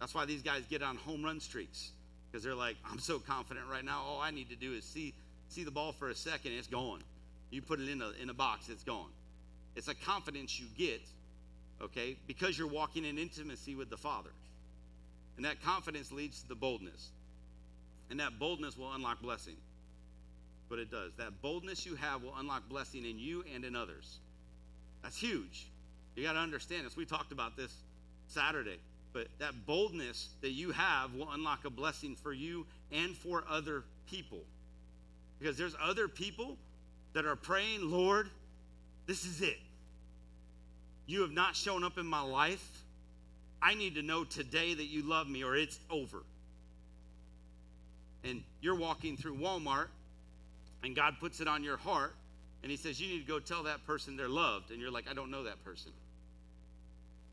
S5: That's why these guys get on home run streaks because they're like, I'm so confident right now. All I need to do is see see the ball for a second, it's gone. You put it in a in a box, it's gone. It's a confidence you get, okay, because you're walking in intimacy with the Father. And that confidence leads to the boldness. And that boldness will unlock blessing but it does. That boldness you have will unlock blessing in you and in others. That's huge. You got to understand this. We talked about this Saturday, but that boldness that you have will unlock a blessing for you and for other people. Because there's other people that are praying, Lord, this is it. You have not shown up in my life. I need to know today that you love me or it's over. And you're walking through Walmart and God puts it on your heart and He says, You need to go tell that person they're loved. And you're like, I don't know that person.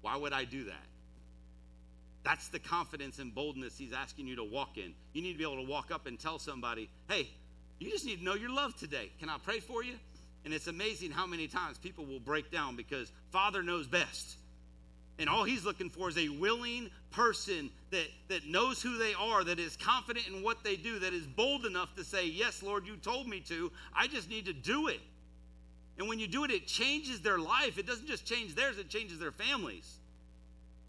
S5: Why would I do that? That's the confidence and boldness He's asking you to walk in. You need to be able to walk up and tell somebody, Hey, you just need to know you're loved today. Can I pray for you? And it's amazing how many times people will break down because Father knows best. And all he's looking for is a willing person that, that knows who they are, that is confident in what they do, that is bold enough to say, Yes, Lord, you told me to. I just need to do it. And when you do it, it changes their life. It doesn't just change theirs, it changes their families.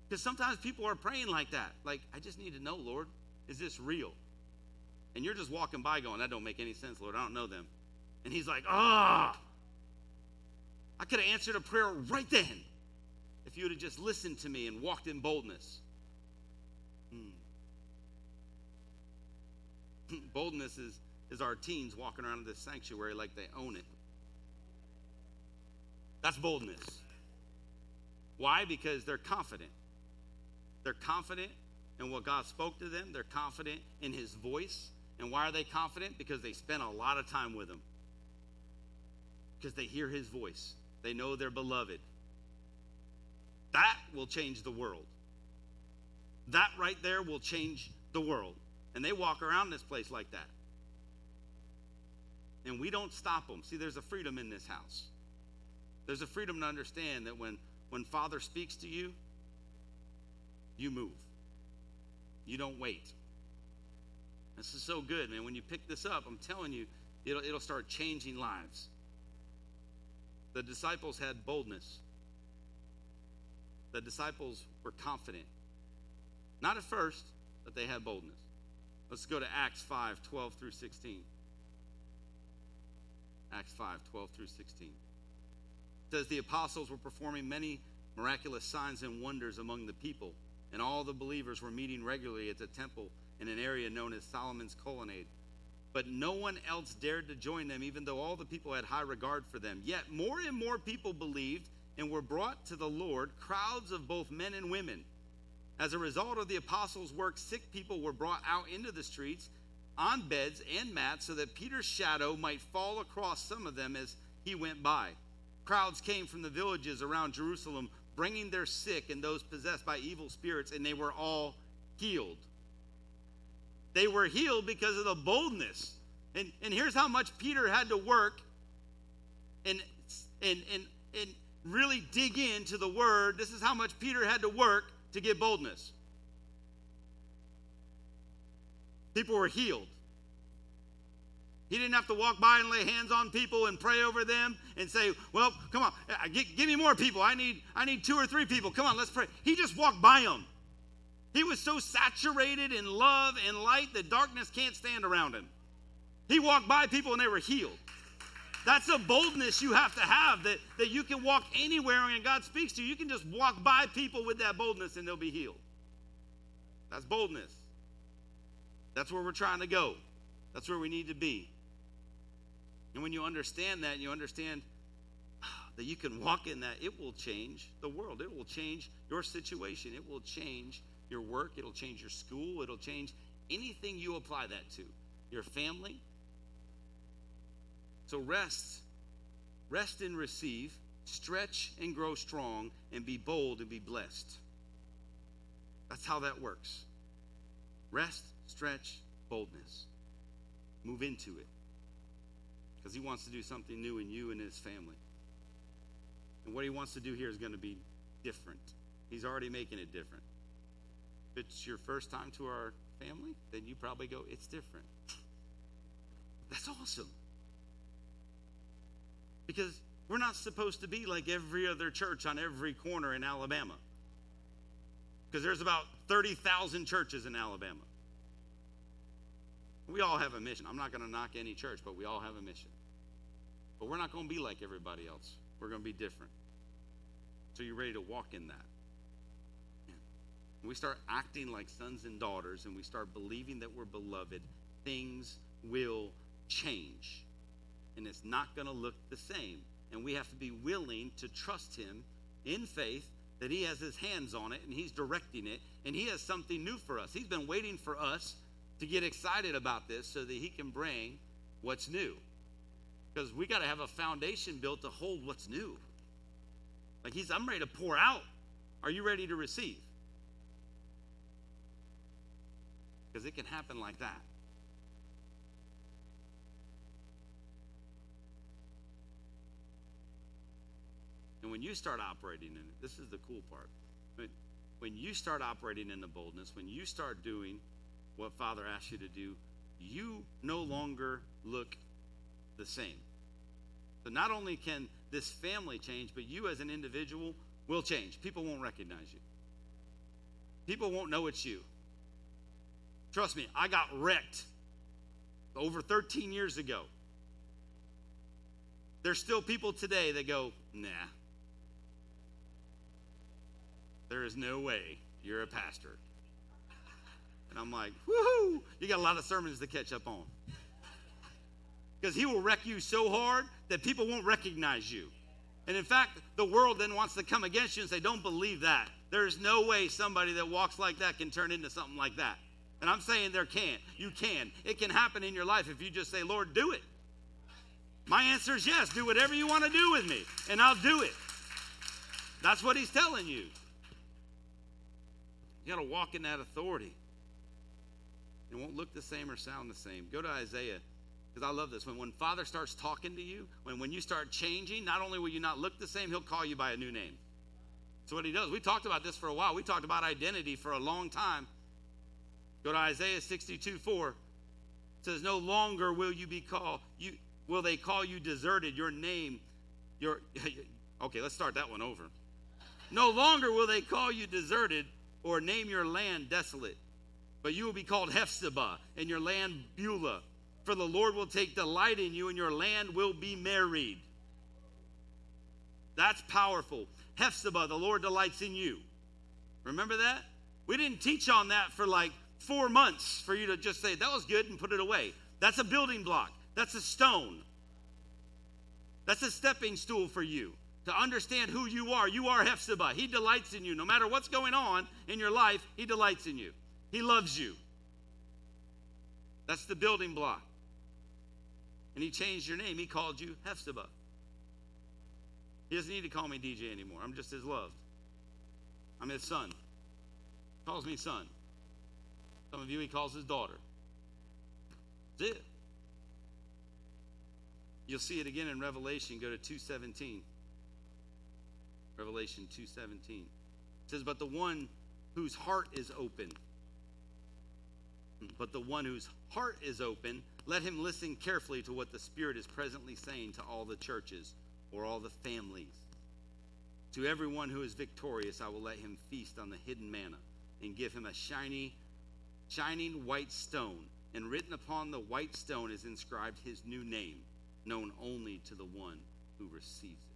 S5: Because sometimes people are praying like that. Like, I just need to know, Lord, is this real? And you're just walking by going, That don't make any sense, Lord. I don't know them. And he's like, ah. I could have answered a prayer right then if you would have just listened to me and walked in boldness. Hmm. boldness is, is our teens walking around this sanctuary like they own it. That's boldness. Why? Because they're confident. They're confident in what God spoke to them, they're confident in His voice. And why are they confident? Because they spent a lot of time with Him. Because they hear His voice, they know they're beloved. That will change the world. That right there will change the world. And they walk around this place like that. And we don't stop them. See, there's a freedom in this house. There's a freedom to understand that when, when Father speaks to you, you move. You don't wait. This is so good, man. When you pick this up, I'm telling you, it'll, it'll start changing lives. The disciples had boldness. The disciples were confident. Not at first, but they had boldness. Let's go to Acts 5 12 through 16. Acts 5 12 through 16 says the apostles were performing many miraculous signs and wonders among the people, and all the believers were meeting regularly at the temple in an area known as Solomon's Colonnade. But no one else dared to join them, even though all the people had high regard for them. Yet more and more people believed and were brought to the Lord, crowds of both men and women. As a result of the apostles' work, sick people were brought out into the streets on beds and mats so that Peter's shadow might fall across some of them as he went by. Crowds came from the villages around Jerusalem, bringing their sick and those possessed by evil spirits, and they were all healed. They were healed because of the boldness. And, and here's how much Peter had to work and, and, and, and really dig into the word. This is how much Peter had to work to get boldness. People were healed. He didn't have to walk by and lay hands on people and pray over them and say, "Well, come on, uh, give me more people. I need, I need two or three people. Come on, let's pray." He just walked by them. He was so saturated in love and light that darkness can't stand around him. He walked by people and they were healed. That's a boldness you have to have that, that you can walk anywhere and God speaks to you. You can just walk by people with that boldness and they'll be healed. That's boldness. That's where we're trying to go. That's where we need to be. And when you understand that, you understand that you can walk in that, it will change the world. It will change your situation. It will change your work. It'll change your school. It'll change anything you apply that to. Your family. So rest. Rest and receive. Stretch and grow strong. And be bold and be blessed. That's how that works. Rest, stretch, boldness. Move into it because he wants to do something new in you and his family. And what he wants to do here is going to be different. He's already making it different. If it's your first time to our family, then you probably go, it's different. That's awesome. Because we're not supposed to be like every other church on every corner in Alabama. Because there's about 30,000 churches in Alabama. We all have a mission. I'm not going to knock any church, but we all have a mission. But we're not going to be like everybody else. We're going to be different. So you're ready to walk in that. When we start acting like sons and daughters and we start believing that we're beloved, things will change. And it's not going to look the same. And we have to be willing to trust Him in faith that He has His hands on it and He's directing it and He has something new for us. He's been waiting for us to get excited about this so that He can bring what's new because we got to have a foundation built to hold what's new. Like he's, I'm ready to pour out. Are you ready to receive? Because it can happen like that. And when you start operating in it, this is the cool part. When, when you start operating in the boldness, when you start doing what Father asks you to do, you no longer look the same. So not only can this family change, but you as an individual will change. People won't recognize you. People won't know it's you. Trust me, I got wrecked over 13 years ago. There's still people today that go, nah. There is no way you're a pastor. And I'm like, woohoo! You got a lot of sermons to catch up on. Because he will wreck you so hard that people won't recognize you. And in fact, the world then wants to come against you and say, don't believe that. There's no way somebody that walks like that can turn into something like that. And I'm saying there can't. You can. It can happen in your life if you just say, Lord, do it. My answer is yes. Do whatever you want to do with me, and I'll do it. That's what he's telling you. You got to walk in that authority. It won't look the same or sound the same. Go to Isaiah, because I love this. When, when Father starts talking to you, when, when you start changing, not only will you not look the same, he'll call you by a new name. That's what he does. We talked about this for a while. We talked about identity for a long time. Go to Isaiah 62 4. It says, No longer will you be called, you will they call you deserted, your name, your okay, let's start that one over. No longer will they call you deserted or name your land desolate, but you will be called Hephzibah, and your land Beulah. For the Lord will take delight in you, and your land will be married. That's powerful. Hephzibah, the Lord delights in you. Remember that? We didn't teach on that for like four months for you to just say, that was good and put it away. That's a building block, that's a stone. That's a stepping stool for you to understand who you are. You are Hephzibah. He delights in you. No matter what's going on in your life, He delights in you. He loves you. That's the building block. And He changed your name. He called you Hephzibah. He doesn't need to call me DJ anymore. I'm just His love. I'm His son. He calls me son. Some of you, He calls His daughter. That's it. You'll see it again in Revelation. Go to 217. Revelation 2:17. It says, "But the one whose heart is open, but the one whose heart is open, let him listen carefully to what the Spirit is presently saying to all the churches or all the families. To everyone who is victorious, I will let him feast on the hidden manna and give him a shiny, shining white stone, and written upon the white stone is inscribed his new name, known only to the one who receives it.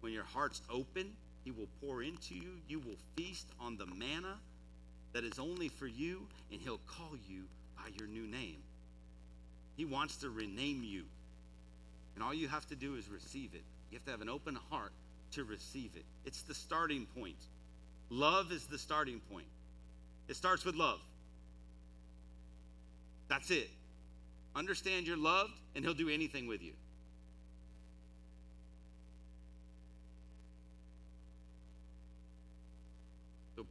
S5: When your heart's open, He will pour into you. You will feast on the manna that is only for you, and He'll call you by your new name. He wants to rename you. And all you have to do is receive it. You have to have an open heart to receive it. It's the starting point. Love is the starting point. It starts with love. That's it. Understand you're loved, and He'll do anything with you.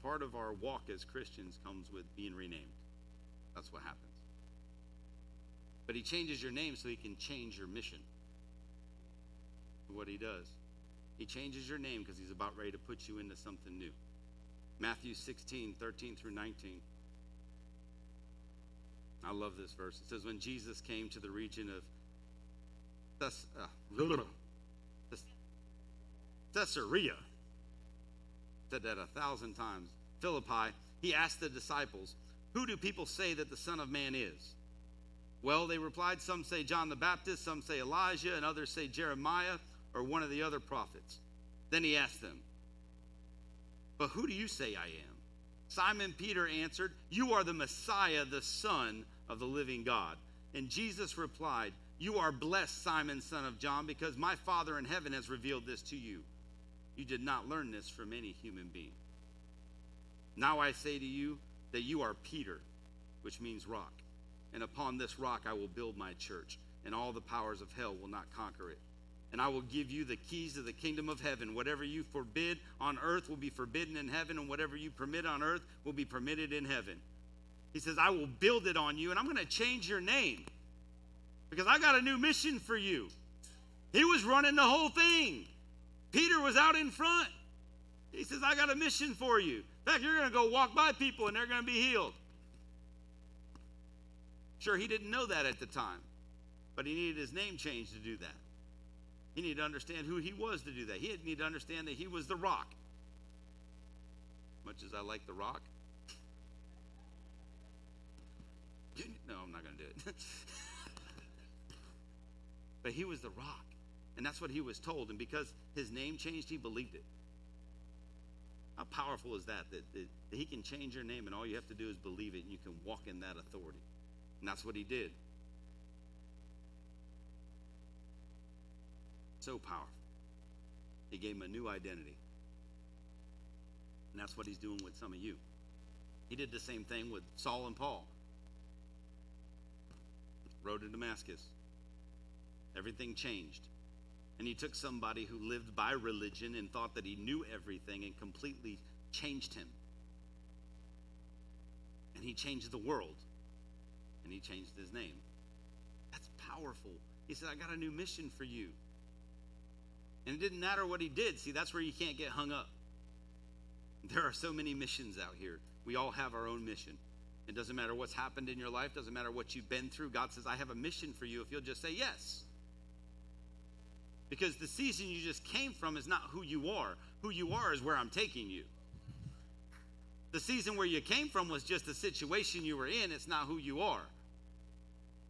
S5: Part of our walk as Christians comes with being renamed. That's what happens. But he changes your name so he can change your mission. What he does. He changes your name because he's about ready to put you into something new. Matthew 16, 13 through 19. I love this verse. It says, When Jesus came to the region of Thess- uh, Caesarea, said that a thousand times. Philippi, he asked the disciples, Who do people say that the Son of Man is? Well, they replied, Some say John the Baptist, some say Elijah, and others say Jeremiah or one of the other prophets. Then he asked them, But who do you say I am? Simon Peter answered, You are the Messiah, the Son of the living God. And Jesus replied, You are blessed, Simon, son of John, because my Father in heaven has revealed this to you. You did not learn this from any human being. Now I say to you that you are Peter, which means rock. And upon this rock I will build my church, and all the powers of hell will not conquer it. And I will give you the keys of the kingdom of heaven. Whatever you forbid on earth will be forbidden in heaven, and whatever you permit on earth will be permitted in heaven. He says, I will build it on you, and I'm going to change your name because I got a new mission for you. He was running the whole thing. Peter was out in front. He says, I got a mission for you. In fact, you're going to go walk by people and they're going to be healed. Sure, he didn't know that at the time, but he needed his name changed to do that. He needed to understand who he was to do that. He needed to understand that he was the rock. Much as I like the rock. No, I'm not going to do it. but he was the rock. And that's what he was told. And because his name changed, he believed it. How powerful is that, that? That he can change your name, and all you have to do is believe it, and you can walk in that authority. And that's what he did. So powerful. He gave him a new identity. And that's what he's doing with some of you. He did the same thing with Saul and Paul. Road to Damascus. Everything changed. And he took somebody who lived by religion and thought that he knew everything and completely changed him. And he changed the world. And he changed his name. That's powerful. He said, I got a new mission for you. And it didn't matter what he did. See, that's where you can't get hung up. There are so many missions out here. We all have our own mission. It doesn't matter what's happened in your life, doesn't matter what you've been through. God says, I have a mission for you if you'll just say yes. Because the season you just came from is not who you are. Who you are is where I'm taking you. The season where you came from was just the situation you were in, it's not who you are.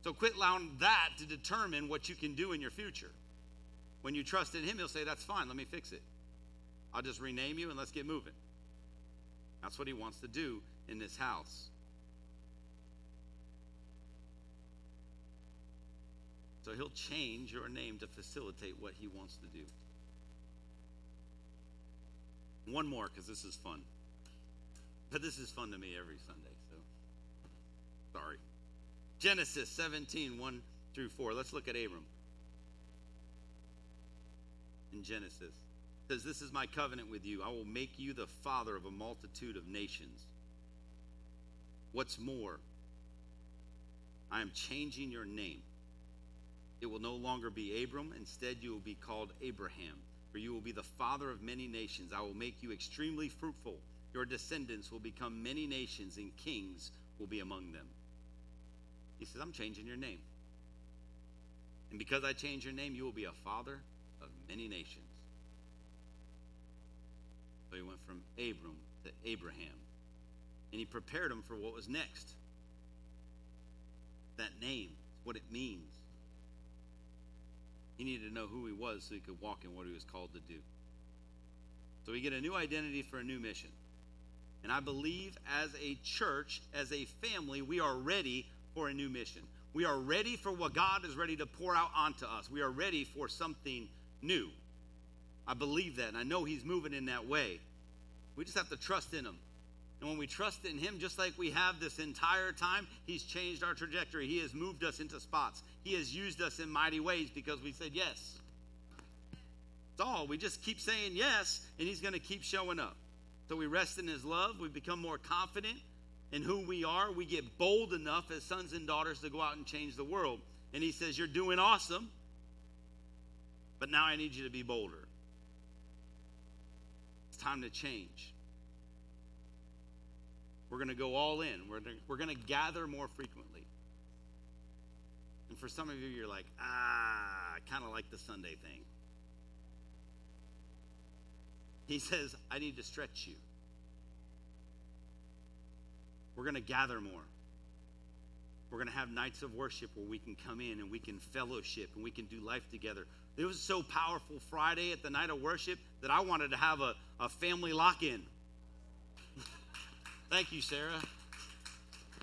S5: So quit allowing that to determine what you can do in your future. When you trust in Him, He'll say, That's fine, let me fix it. I'll just rename you and let's get moving. That's what He wants to do in this house. So he'll change your name to facilitate what he wants to do. One more, because this is fun. But this is fun to me every Sunday, so sorry. Genesis 17, 1 through 4. Let's look at Abram. In Genesis. It says, This is my covenant with you. I will make you the father of a multitude of nations. What's more, I am changing your name. It will no longer be Abram. Instead, you will be called Abraham, for you will be the father of many nations. I will make you extremely fruitful. Your descendants will become many nations, and kings will be among them. He says, I'm changing your name. And because I change your name, you will be a father of many nations. So he went from Abram to Abraham. And he prepared him for what was next. That name, what it means. He needed to know who he was so he could walk in what he was called to do. So we get a new identity for a new mission. And I believe as a church, as a family, we are ready for a new mission. We are ready for what God is ready to pour out onto us. We are ready for something new. I believe that, and I know He's moving in that way. We just have to trust in Him. And when we trust in Him, just like we have this entire time, He's changed our trajectory. He has moved us into spots. He has used us in mighty ways because we said yes. That's all. We just keep saying yes, and He's going to keep showing up. So we rest in His love. We become more confident in who we are. We get bold enough as sons and daughters to go out and change the world. And He says, You're doing awesome, but now I need you to be bolder. It's time to change. We're going to go all in. We're gonna, we're going to gather more frequently. And for some of you, you're like, ah, I kind of like the Sunday thing. He says, I need to stretch you. We're going to gather more. We're going to have nights of worship where we can come in and we can fellowship and we can do life together. It was so powerful Friday at the night of worship that I wanted to have a, a family lock in. Thank you, Sarah.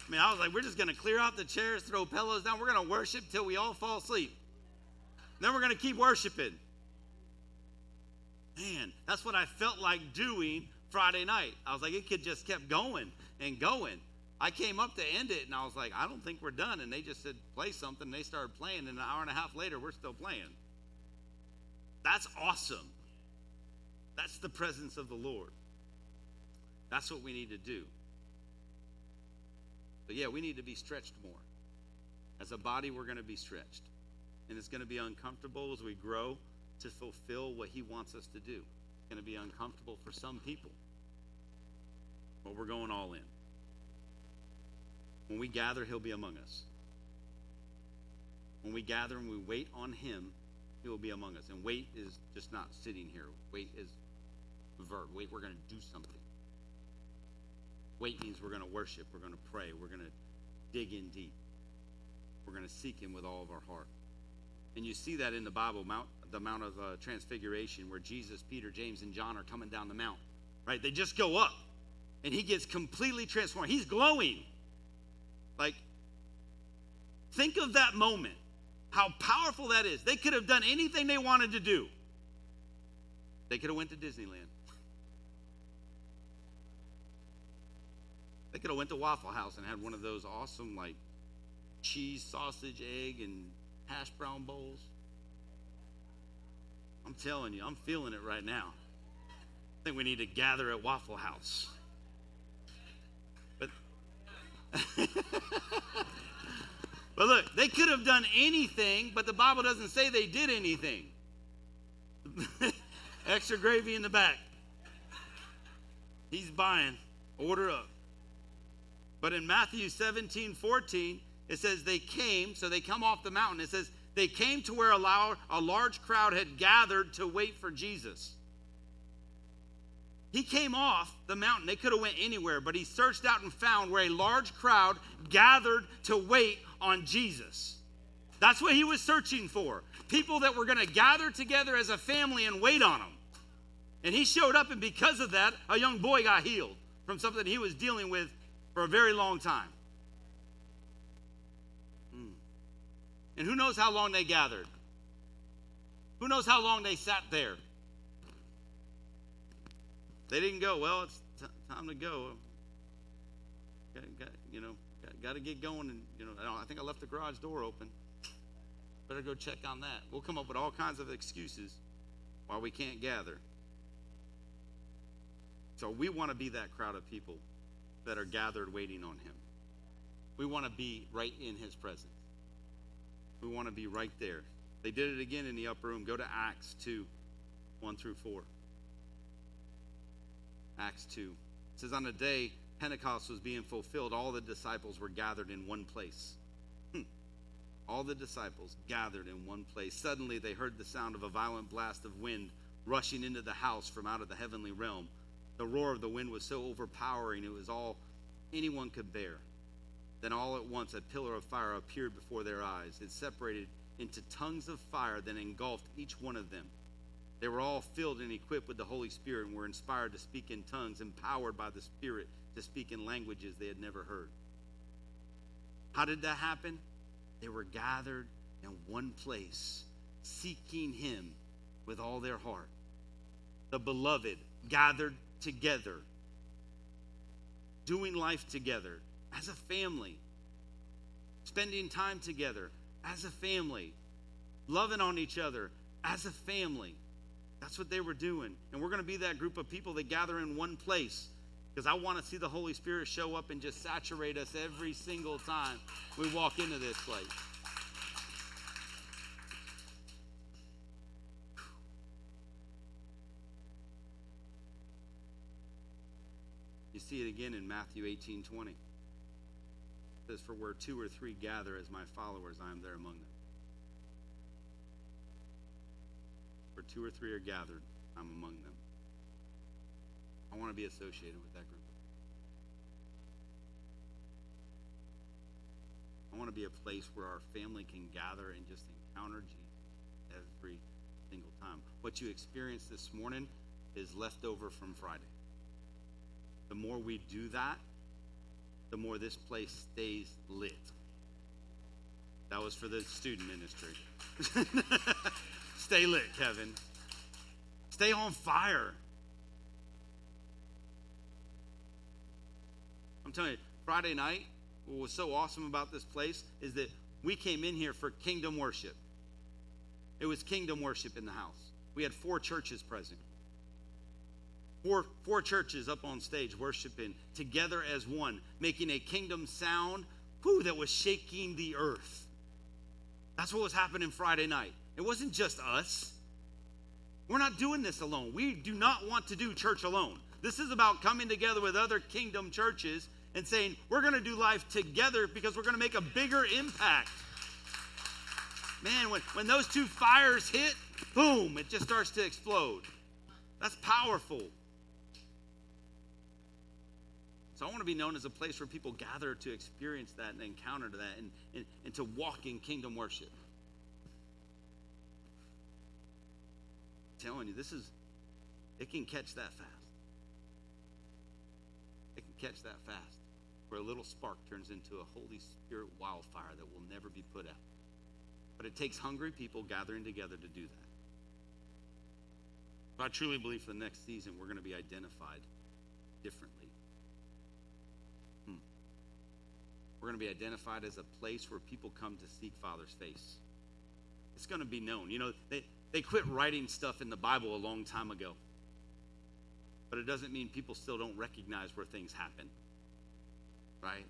S5: I mean, I was like, we're just going to clear out the chairs, throw pillows down. We're going to worship till we all fall asleep. Then we're going to keep worshiping. Man, that's what I felt like doing Friday night. I was like, it could just kept going and going. I came up to end it, and I was like, I don't think we're done. And they just said, play something. They started playing, and an hour and a half later, we're still playing. That's awesome. That's the presence of the Lord. That's what we need to do. But yeah, we need to be stretched more. As a body, we're going to be stretched. And it's going to be uncomfortable as we grow to fulfill what He wants us to do. It's going to be uncomfortable for some people. But we're going all in. When we gather, He'll be among us. When we gather and we wait on Him, He will be among us. And wait is just not sitting here. Wait is verb. Wait, we're going to do something. Wait means we're going to worship, we're going to pray, we're going to dig in deep. We're going to seek Him with all of our heart. And you see that in the Bible. Mount, the Mount of uh, Transfiguration, where Jesus, Peter, James, and John are coming down the mount. Right? They just go up, and he gets completely transformed. He's glowing. Like, think of that moment. How powerful that is. They could have done anything they wanted to do. They could have went to Disneyland. They could have went to Waffle House and had one of those awesome like cheese, sausage, egg, and hash brown bowls. I'm telling you, I'm feeling it right now. I think we need to gather at Waffle House. But But look, they could have done anything, but the Bible doesn't say they did anything. Extra gravy in the back. He's buying. Order up. But in Matthew 17, 14, it says they came, so they come off the mountain. It says they came to where a, a large crowd had gathered to wait for Jesus. He came off the mountain. They could have went anywhere, but he searched out and found where a large crowd gathered to wait on Jesus. That's what he was searching for. People that were going to gather together as a family and wait on him. And he showed up, and because of that, a young boy got healed from something he was dealing with for a very long time. Mm. And who knows how long they gathered? Who knows how long they sat there? They didn't go, well, it's t- time to go. Got, got, you know, got, got to get going. And, you know, I, I think I left the garage door open. Better go check on that. We'll come up with all kinds of excuses why we can't gather. So we want to be that crowd of people that are gathered waiting on him. We want to be right in his presence. We want to be right there. They did it again in the upper room. Go to Acts 2 1 through 4. Acts 2. It says, On the day Pentecost was being fulfilled, all the disciples were gathered in one place. Hmm. All the disciples gathered in one place. Suddenly they heard the sound of a violent blast of wind rushing into the house from out of the heavenly realm. The roar of the wind was so overpowering, it was all anyone could bear. Then all at once a pillar of fire appeared before their eyes. It separated into tongues of fire, then engulfed each one of them. They were all filled and equipped with the Holy Spirit and were inspired to speak in tongues, empowered by the Spirit to speak in languages they had never heard. How did that happen? They were gathered in one place, seeking Him with all their heart. The beloved gathered together, doing life together as a family, spending time together as a family, loving on each other as a family. That's what they were doing. And we're going to be that group of people that gather in one place because I want to see the Holy Spirit show up and just saturate us every single time we walk into this place. You see it again in Matthew 18 20. It says, For where two or three gather as my followers, I am there among them. Where two or three are gathered, I'm among them. I want to be associated with that group. I want to be a place where our family can gather and just encounter Jesus every single time. What you experienced this morning is left over from Friday. The more we do that, the more this place stays lit. That was for the student ministry. Stay lit, Kevin. Stay on fire. I'm telling you, Friday night, what was so awesome about this place is that we came in here for kingdom worship. It was kingdom worship in the house. We had four churches present. Four, four churches up on stage worshiping together as one, making a kingdom sound whew, that was shaking the earth. That's what was happening Friday night. It wasn't just us. We're not doing this alone. We do not want to do church alone. This is about coming together with other kingdom churches and saying, we're going to do life together because we're going to make a bigger impact. Man, when, when those two fires hit, boom, it just starts to explode. That's powerful. So I want to be known as a place where people gather to experience that and encounter that and, and, and to walk in kingdom worship. I'm telling you, this is, it can catch that fast. It can catch that fast, where a little spark turns into a Holy Spirit wildfire that will never be put out. But it takes hungry people gathering together to do that. But I truly believe for the next season, we're going to be identified differently. We're going to be identified as a place where people come to seek Father's face. It's going to be known. You know, they, they quit writing stuff in the Bible a long time ago. But it doesn't mean people still don't recognize where things happen. Right?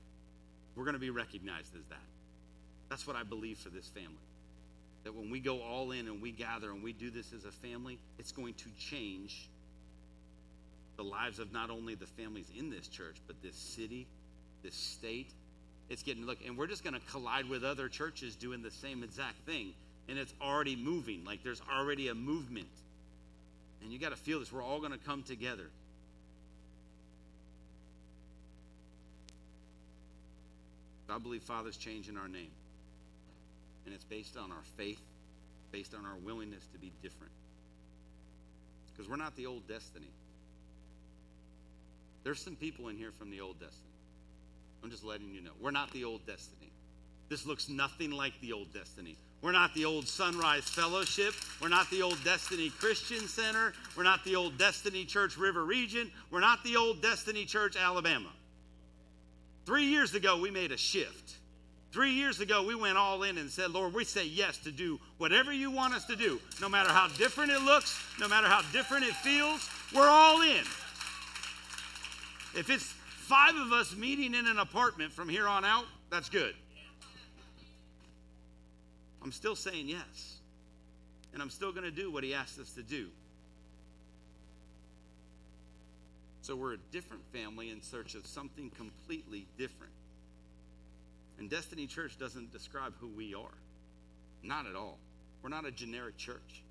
S5: We're going to be recognized as that. That's what I believe for this family that when we go all in and we gather and we do this as a family, it's going to change the lives of not only the families in this church, but this city, this state. It's getting look, and we're just going to collide with other churches doing the same exact thing, and it's already moving. Like there's already a movement, and you got to feel this. We're all going to come together. I believe Father's changing our name and it's based on our faith, based on our willingness to be different. Because we're not the old destiny. There's some people in here from the old destiny. I'm just letting you know. We're not the old destiny. This looks nothing like the old destiny. We're not the old Sunrise Fellowship. We're not the old Destiny Christian Center. We're not the old Destiny Church River Region. We're not the old Destiny Church Alabama. Three years ago, we made a shift. Three years ago, we went all in and said, Lord, we say yes to do whatever you want us to do. No matter how different it looks, no matter how different it feels, we're all in. If it's five of us meeting in an apartment from here on out, that's good. I'm still saying yes. And I'm still going to do what he asked us to do. So we're a different family in search of something completely different. And Destiny Church doesn't describe who we are. Not at all. We're not a generic church.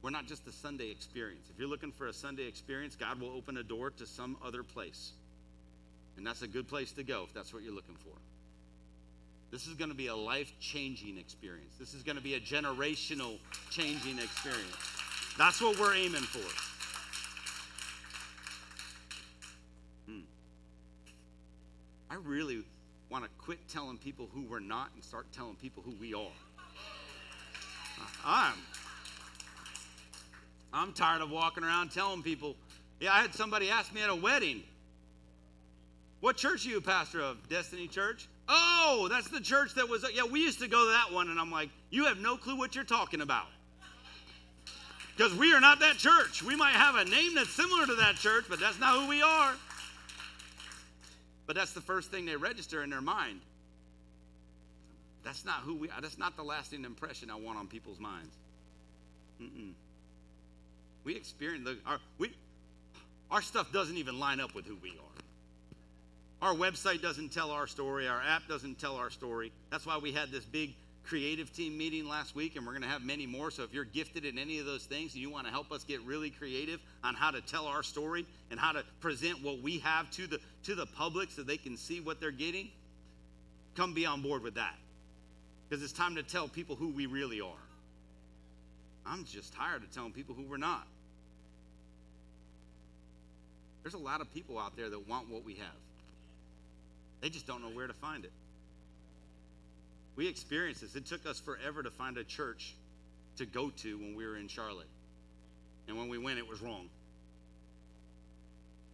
S5: We're not just a Sunday experience. If you're looking for a Sunday experience, God will open a door to some other place. And that's a good place to go if that's what you're looking for. This is going to be a life changing experience. This is going to be a generational changing experience. That's what we're aiming for. Hmm. I really want to quit telling people who we're not and start telling people who we are. I'm I'm tired of walking around telling people. Yeah, I had somebody ask me at a wedding, "What church are you pastor of?" Destiny Church. Oh, that's the church that was. Yeah, we used to go to that one, and I'm like, you have no clue what you're talking about. Because we are not that church. We might have a name that's similar to that church, but that's not who we are. But that's the first thing they register in their mind. That's not who we are. That's not the lasting impression I want on people's minds. Mm-mm. We experience our we our stuff doesn't even line up with who we are. Our website doesn't tell our story. Our app doesn't tell our story. That's why we had this big creative team meeting last week, and we're going to have many more. So if you're gifted in any of those things and you want to help us get really creative on how to tell our story and how to present what we have to the to the public so they can see what they're getting, come be on board with that. Because it's time to tell people who we really are. I'm just tired of telling people who we're not. There's a lot of people out there that want what we have. They just don't know where to find it. We experienced this. It took us forever to find a church to go to when we were in Charlotte. And when we went, it was wrong.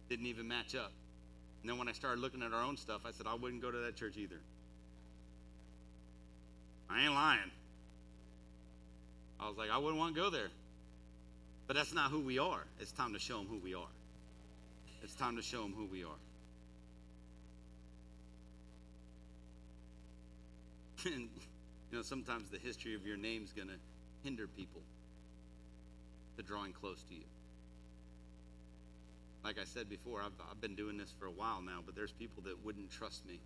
S5: Didn't even match up. And then when I started looking at our own stuff, I said, I wouldn't go to that church either. I ain't lying. I was like, I wouldn't want to go there. But that's not who we are. It's time to show them who we are. It's time to show them who we are. and you know, sometimes the history of your name is going to hinder people to drawing close to you. Like I said before, I've, I've been doing this for a while now, but there's people that wouldn't trust me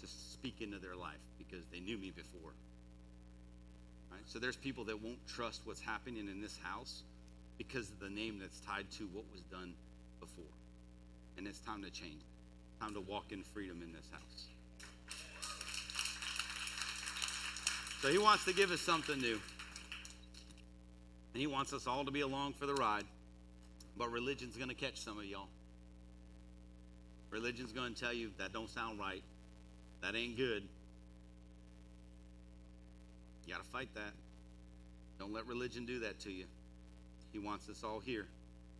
S5: to speak into their life because they knew me before. Right? So there's people that won't trust what's happening in this house because of the name that's tied to what was done before. And it's time to change. Time to walk in freedom in this house. So he wants to give us something new. And he wants us all to be along for the ride. But religion's going to catch some of y'all. Religion's going to tell you that don't sound right. That ain't good. You got to fight that. Don't let religion do that to you. He wants us all here.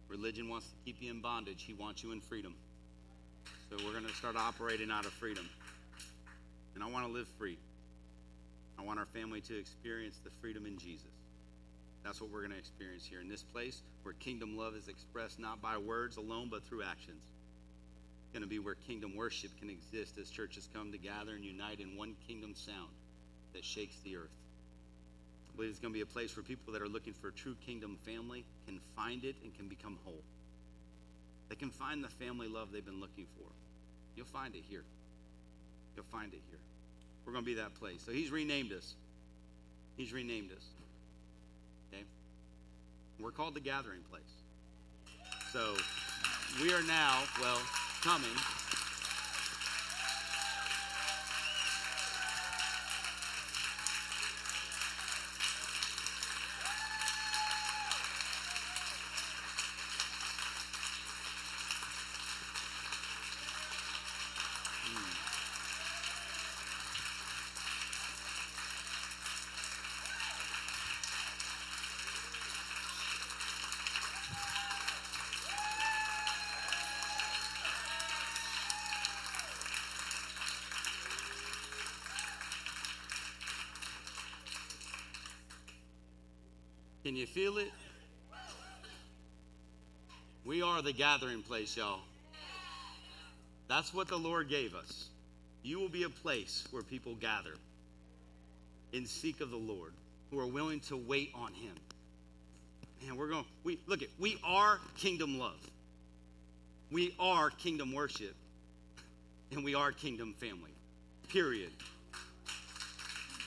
S5: Religion wants to keep you in bondage. He wants you in freedom. So we're going to start operating out of freedom. And I want to live free. I want our family to experience the freedom in Jesus. That's what we're going to experience here in this place where kingdom love is expressed not by words alone, but through actions. It's going to be where kingdom worship can exist as churches come to gather and unite in one kingdom sound that shakes the earth. I believe it's going to be a place where people that are looking for a true kingdom family can find it and can become whole. They can find the family love they've been looking for. You'll find it here. You'll find it here. We're going to be that place. So he's renamed us. He's renamed us. Okay? We're called the gathering place. So we are now, well, coming. Can you feel it? We are the gathering place, y'all. That's what the Lord gave us. You will be a place where people gather in seek of the Lord, who are willing to wait on Him. And we're going. We look at. We are kingdom love. We are kingdom worship, and we are kingdom family. Period.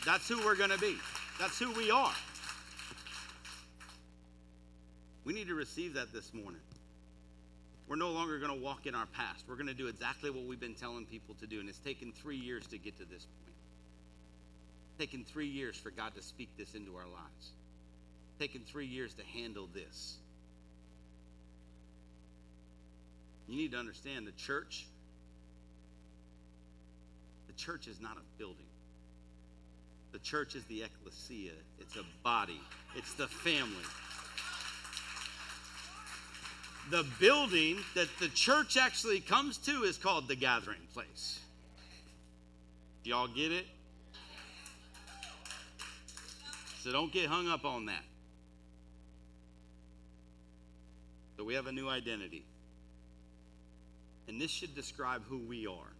S5: That's who we're going to be. That's who we are. We need to receive that this morning. We're no longer going to walk in our past. We're going to do exactly what we've been telling people to do. And it's taken three years to get to this point. It's taken three years for God to speak this into our lives. It's taken three years to handle this. You need to understand the church. The church is not a building. The church is the ecclesia. It's a body. It's the family the building that the church actually comes to is called the gathering place. Y'all get it? So don't get hung up on that. So we have a new identity. And this should describe who we are.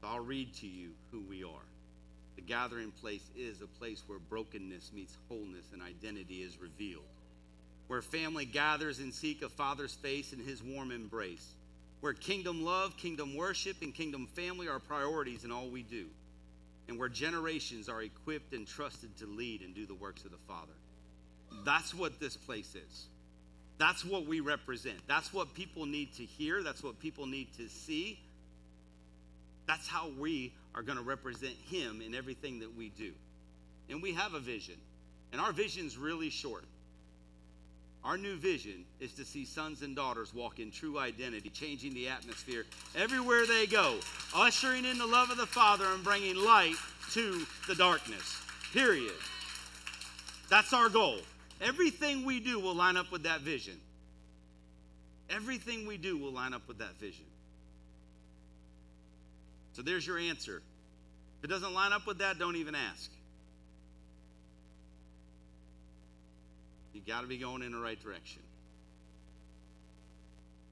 S5: So I'll read to you who we are. The gathering place is a place where brokenness meets wholeness and identity is revealed where family gathers and seek a father's face in his warm embrace, where kingdom love, kingdom worship, and kingdom family are priorities in all we do, and where generations are equipped and trusted to lead and do the works of the Father. That's what this place is. That's what we represent. That's what people need to hear. That's what people need to see. That's how we are going to represent Him in everything that we do. And we have a vision, and our vision's really short. Our new vision is to see sons and daughters walk in true identity, changing the atmosphere everywhere they go, ushering in the love of the Father and bringing light to the darkness. Period. That's our goal. Everything we do will line up with that vision. Everything we do will line up with that vision. So there's your answer. If it doesn't line up with that, don't even ask. You got to be going in the right direction.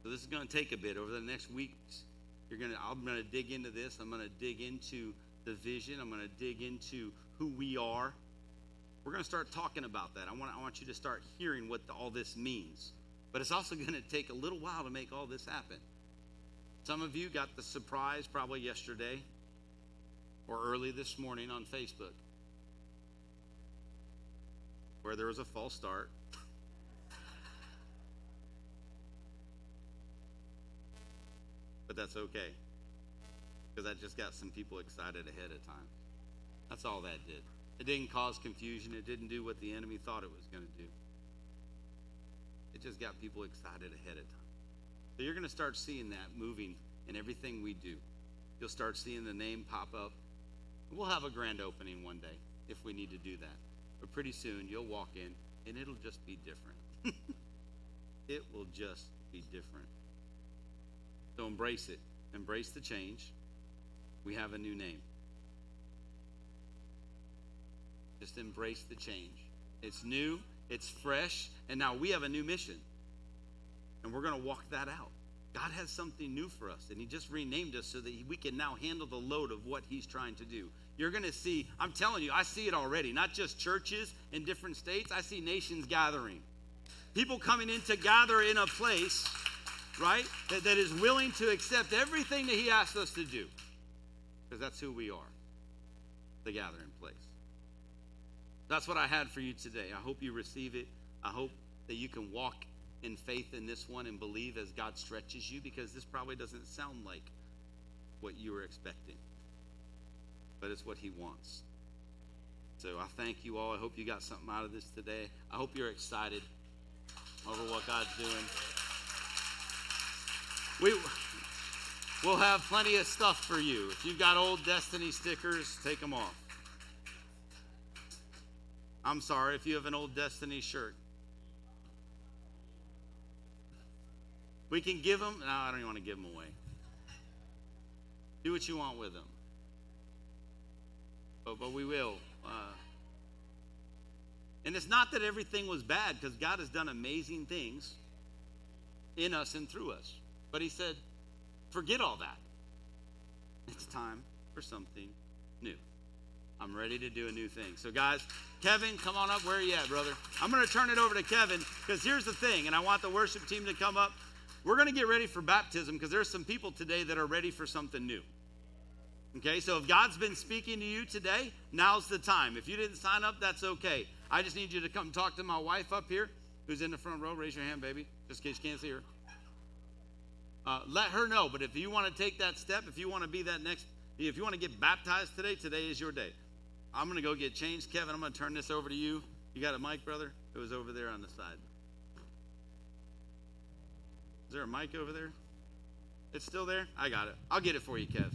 S5: So this is going to take a bit over the next weeks. You're going to I'm going to dig into this. I'm going to dig into the vision. I'm going to dig into who we are. We're going to start talking about that. I want I want you to start hearing what the, all this means. But it's also going to take a little while to make all this happen. Some of you got the surprise probably yesterday or early this morning on Facebook where there was a false start. but that's okay. Because that just got some people excited ahead of time. That's all that did. It didn't cause confusion. It didn't do what the enemy thought it was going to do. It just got people excited ahead of time. So you're going to start seeing that moving in everything we do. You'll start seeing the name pop up. We'll have a grand opening one day if we need to do that. But pretty soon you'll walk in and it'll just be different. it will just be different. So embrace it. Embrace the change. We have a new name. Just embrace the change. It's new, it's fresh, and now we have a new mission. And we're going to walk that out. God has something new for us, and He just renamed us so that we can now handle the load of what He's trying to do. You're going to see, I'm telling you, I see it already. Not just churches in different states, I see nations gathering. People coming in to gather in a place, right, that, that is willing to accept everything that He asks us to do. Because that's who we are the gathering place. That's what I had for you today. I hope you receive it. I hope that you can walk in faith in this one and believe as God stretches you because this probably doesn't sound like what you were expecting, but it's what He wants. So I thank you all. I hope you got something out of this today. I hope you're excited over what God's doing. We, we'll have plenty of stuff for you. If you've got old Destiny stickers, take them off. I'm sorry if you have an old Destiny shirt. We can give them. No, I don't even want to give them away. Do what you want with them. But, but we will. Uh, and it's not that everything was bad because God has done amazing things in us and through us. But He said, forget all that. It's time for something new. I'm ready to do a new thing. So, guys, Kevin, come on up. Where are you at, brother? I'm going to turn it over to Kevin because here's the thing, and I want the worship team to come up. We're going to get ready for baptism because there's some people today that are ready for something new. Okay, so if God's been speaking to you today, now's the time. If you didn't sign up, that's okay. I just need you to come talk to my wife up here, who's in the front row. Raise your hand, baby, just in case you can't see her. Uh, let her know. But if you want to take that step, if you want to be that next, if you want to get baptized today, today is your day. I'm going to go get changed. Kevin, I'm going to turn this over to you. You got a mic, brother? It was over there on the side. Is there a mic over there? It's still there? I got it. I'll get it for you, Kev.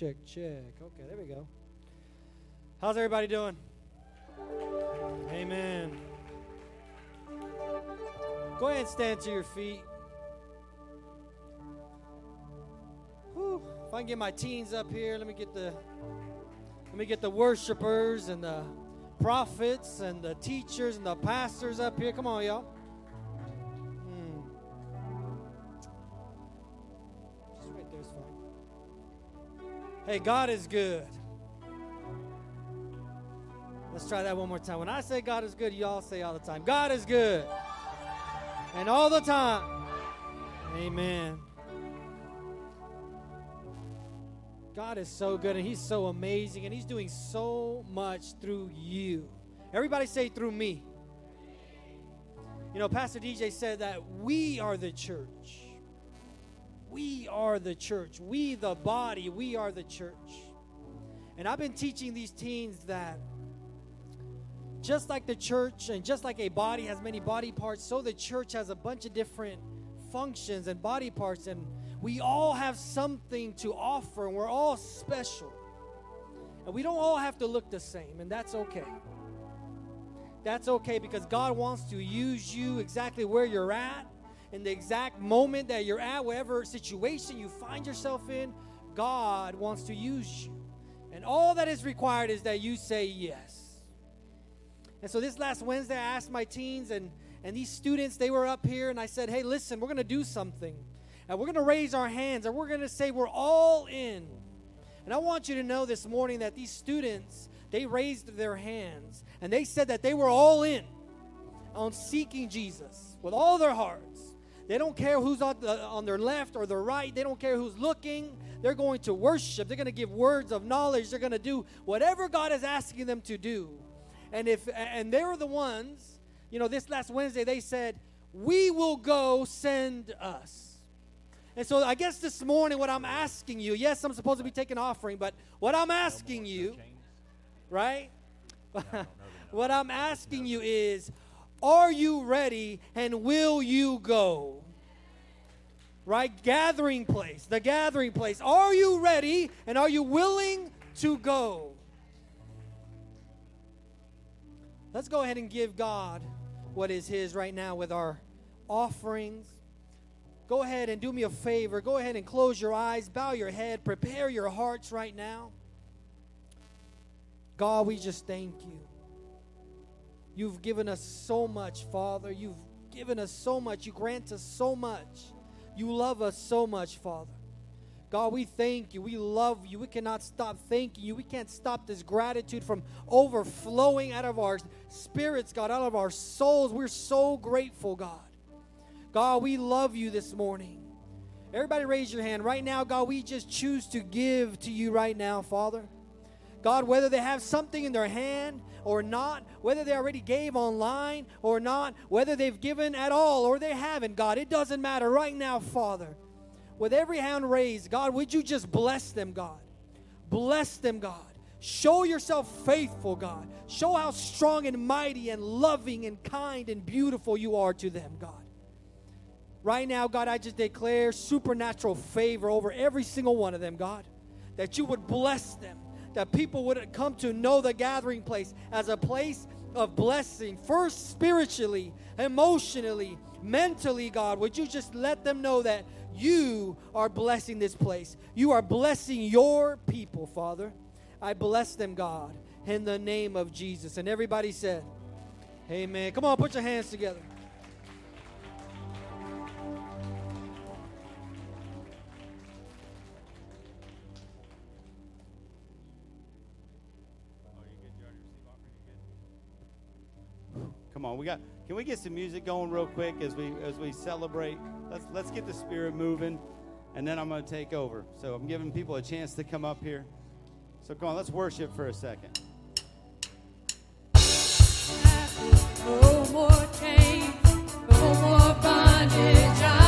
S7: Check, check. Okay, there we go. How's everybody doing? Amen. Go ahead and stand to your feet. Whew. If I can get my teens up here, let me get the let me get the worshipers and the prophets and the teachers and the pastors up here. Come on, y'all. Hey, God is good. Let's try that one more time. When I say God is good, you all say all the time, God is good. And all the time. Amen. God is so good and He's so amazing and He's doing so much through you. Everybody say through me. You know, Pastor DJ said that we are the church. We are the church. We, the body, we are the church. And I've been teaching these teens that just like the church and just like a body has many body parts, so the church has a bunch of different functions and body parts, and we all have something to offer, and we're all special. And we don't all have to look the same, and that's okay. That's okay because God wants to use you exactly where you're at, in the exact moment that you're at, whatever situation you find yourself in, God wants to use you. And all that is required is that you say yes. And so this last Wednesday, I asked my teens and, and these students, they were up here, and I said, hey, listen, we're going to do something. And we're going to raise our hands, and we're going to say we're all in. And I want you to know this morning that these students, they raised their hands, and they said that they were all in on seeking Jesus with all their hearts. They don't care who's on, the, on their left or their right. They don't care who's looking. They're going to worship. They're going to give words of knowledge. They're going to do whatever God is asking them to do. And if and they were the ones, you know, this last Wednesday they said, we will go send us. And so I guess this morning, what I'm asking you, yes, I'm supposed to be taking offering, but what I'm asking you, right? what I'm asking you is, are you ready and will you go? Right? Gathering place, the gathering place. Are you ready and are you willing to go? Let's go ahead and give God what is His right now with our offerings. Go ahead and do me a favor. Go ahead and close your eyes, bow your head, prepare your hearts right now. God, we just thank you. You've given us so much, Father. You've given us so much. You grant us so much. You love us so much, Father. God, we thank you. We love you. We cannot stop thanking you. We can't stop this gratitude from overflowing out of our spirits, God, out of our souls. We're so grateful, God. God, we love you this morning. Everybody raise your hand. Right now, God, we just choose to give to you right now, Father. God, whether they have something in their hand or not, whether they already gave online or not, whether they've given at all or they haven't, God, it doesn't matter. Right now, Father, with every hand raised, God, would you just bless them, God? Bless them, God. Show yourself faithful, God. Show how strong and mighty and loving and kind and beautiful you are to them, God. Right now, God, I just declare supernatural favor over every single one of them, God. That you would bless them, that people would come to know the gathering place as a place of blessing, first spiritually, emotionally, mentally, God. Would you just let them know that you are blessing this place? You are blessing your people, Father. I bless them, God, in the name of Jesus. And everybody said, Amen. Come on, put your hands together.
S5: Come on, we got. Can we get some music going real quick as we as we celebrate? Let's let's get the spirit moving, and then I'm going to take over. So I'm giving people a chance to come up here. So come on, let's worship for a second.
S2: No more chains, no more bondage.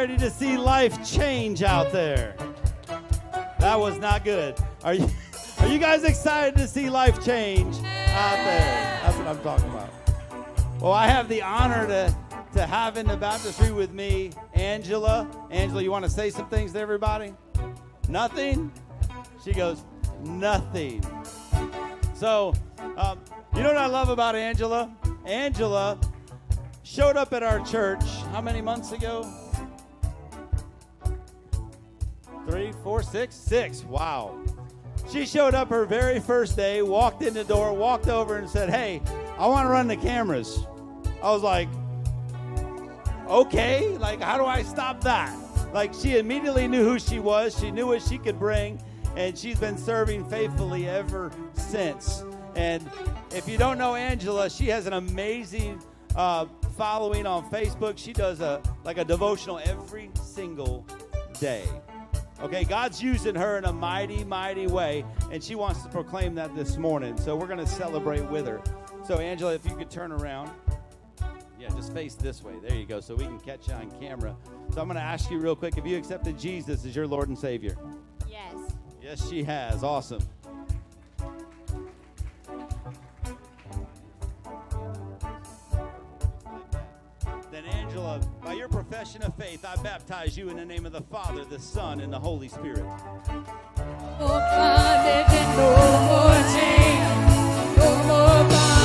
S5: Ready to see life change out there? That was not good. Are you are you guys excited to see life change out there? That's what I'm talking about. Well, I have the honor to to have in the baptistry with me Angela. Angela, you want to say some things to everybody? Nothing? She goes, nothing. So, um, you know what I love about Angela? Angela showed up at our church how many months ago? Three, four, six, six. Wow. She showed up her very first day, walked in the door, walked over and said, Hey, I want to run the cameras. I was like, Okay, like, how do I stop that? Like, she immediately knew who she was, she knew what she could bring, and she's been serving faithfully ever since. And if you don't know Angela, she has an amazing uh, following on Facebook. She does a like a devotional every single day. Okay, God's using her in a mighty, mighty way, and she wants to proclaim that this morning. So we're going to celebrate with her. So, Angela, if you could turn around. Yeah, just face this way. There you go, so we can catch you on camera. So I'm going to ask you real quick if you accepted Jesus as your Lord and Savior.
S8: Yes.
S5: Yes, she has. Awesome. Then, Angela, by your profession of faith, I baptize you in the name of the Father, the Son, and the Holy Spirit.
S2: Oh, and no more chains, no more.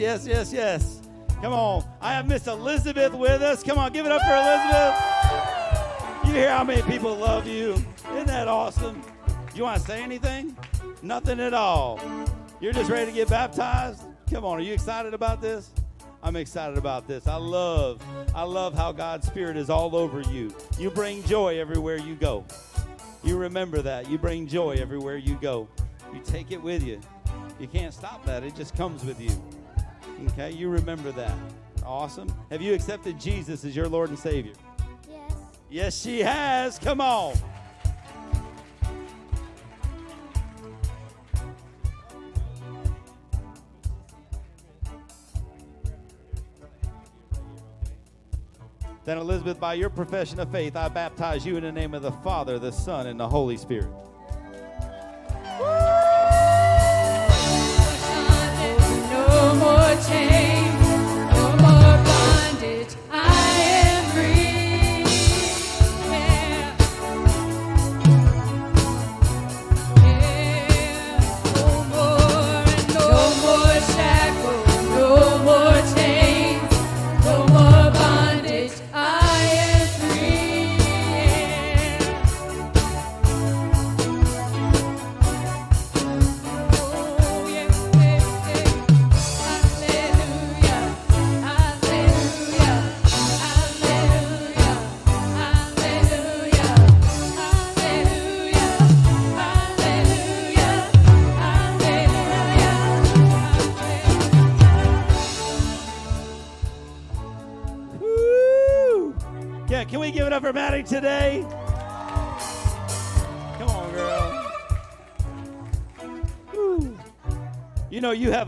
S5: Yes, yes, yes. Come on. I have Miss Elizabeth with us. Come on, give it up for Elizabeth. You hear how many people love you? Isn't that awesome? You want to say anything? Nothing at all. You're just ready to get baptized? Come on, are you excited about this? I'm excited about this. I love, I love how God's Spirit is all over you. You bring joy everywhere you go. You remember that. You bring joy everywhere you go. You take it with you. You can't stop that. It just comes with you. Okay? You remember that. Awesome. Have you accepted Jesus as your Lord and Savior?
S8: Yes.
S5: Yes, she has. Come on. Then, Elizabeth, by your profession of faith, I baptize you in the name of the Father, the Son, and the Holy Spirit.
S2: No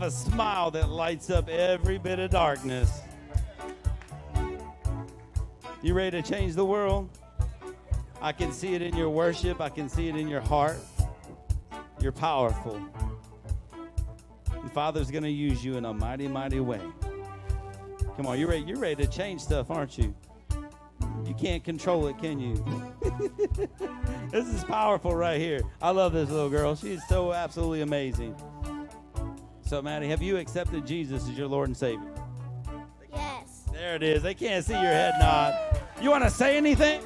S5: have a smile that lights up every bit of darkness. You ready to change the world? I can see it in your worship, I can see it in your heart. You're powerful. And Father's going to use you in a mighty, mighty way. Come on, you're ready, you're ready to change stuff, aren't you? You can't control it, can you? this is powerful right here. I love this little girl. She's so absolutely amazing. So, Maddie, have you accepted Jesus as your Lord and Savior?
S8: Yes.
S5: There it is. They can't see your head nod. You want to say anything?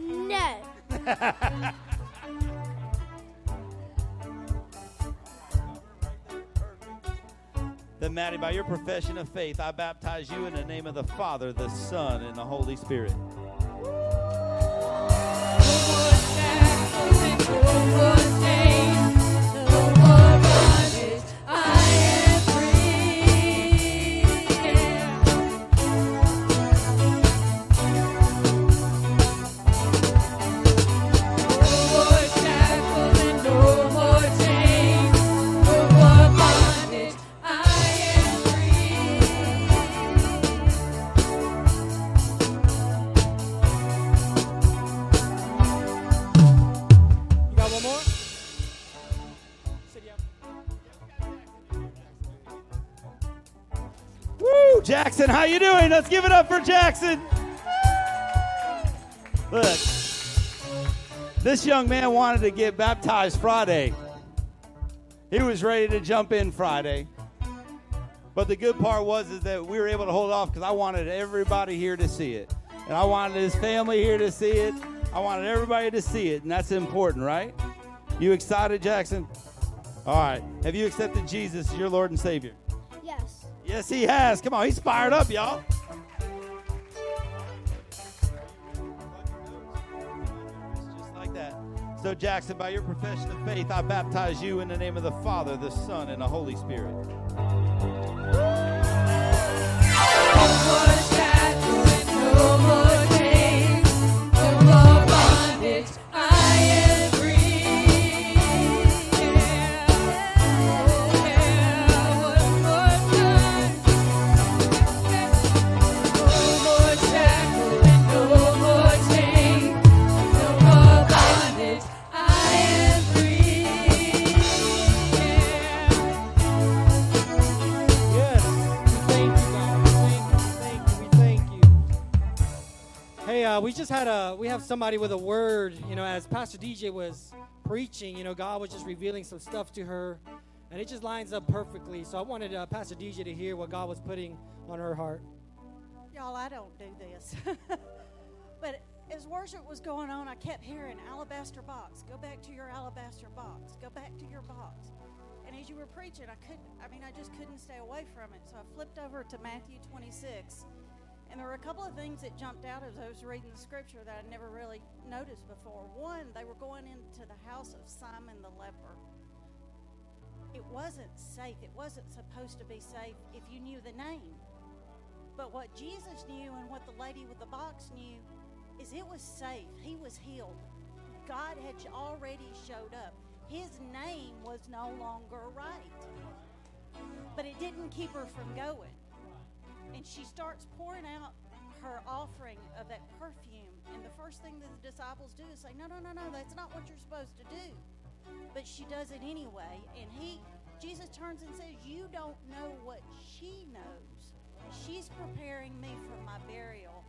S8: No.
S5: Then, Maddie, by your profession of faith, I baptize you in the name of the Father, the Son, and the Holy Spirit.
S2: No
S5: Jackson, how you doing? Let's give it up for Jackson. Look, this young man wanted to get baptized Friday. He was ready to jump in Friday. But the good part was is that we were able to hold off because I wanted everybody here to see it. And I wanted his family here to see it. I wanted everybody to see it, and that's important, right? You excited, Jackson? All right. Have you accepted Jesus as your Lord and Savior?
S9: Yes.
S5: He has. Come on, he's fired up, y'all. Just like that. So, Jackson, by your profession of faith, I baptize you in the name of the Father, the Son, and the Holy Spirit.
S7: Uh, we just had a we have somebody with a word. You know, as Pastor DJ was preaching, you know, God was just revealing some stuff to her, and it just lines up perfectly. So I wanted uh, Pastor DJ to hear what God was putting on her heart.
S10: Y'all, I don't do this. but as worship was going on, I kept hearing alabaster box. Go back to your alabaster box. Go back to your box. And as you were preaching, I couldn't, I mean, I just couldn't stay away from it. So I flipped over to Matthew 26. And there were a couple of things that jumped out as I was reading the scripture that I'd never really noticed before. One, they were going into the house of Simon the leper. It wasn't safe. It wasn't supposed to be safe if you knew the name. But what Jesus knew and what the lady with the box knew is it was safe. He was healed. God had already showed up. His name was no longer right. But it didn't keep her from going. And she starts pouring out her offering of that perfume. And the first thing that the disciples do is say, No, no, no, no, that's not what you're supposed to do. But she does it anyway. And he, Jesus turns and says, You don't know what she knows. She's preparing me for my burial,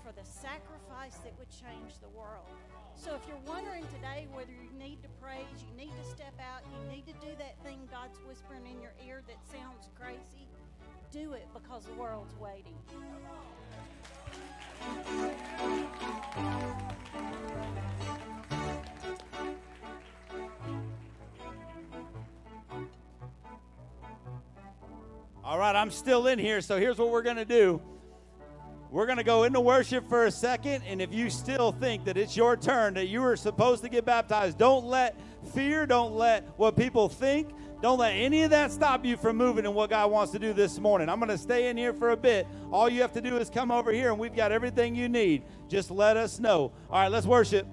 S10: for the sacrifice that would change the world. So if you're wondering today whether you need to praise, you need to step out, you need to do that thing God's whispering in your ear that sounds crazy, do it because the world's waiting.
S5: All right, I'm still in here, so here's what we're going to do. We're going to go into worship for a second, and if you still think that it's your turn, that you were supposed to get baptized, don't let fear, don't let what people think, don't let any of that stop you from moving in what God wants to do this morning. I'm going to stay in here for a bit. All you have to do is come over here, and we've got everything you need. Just let us know. All right, let's worship.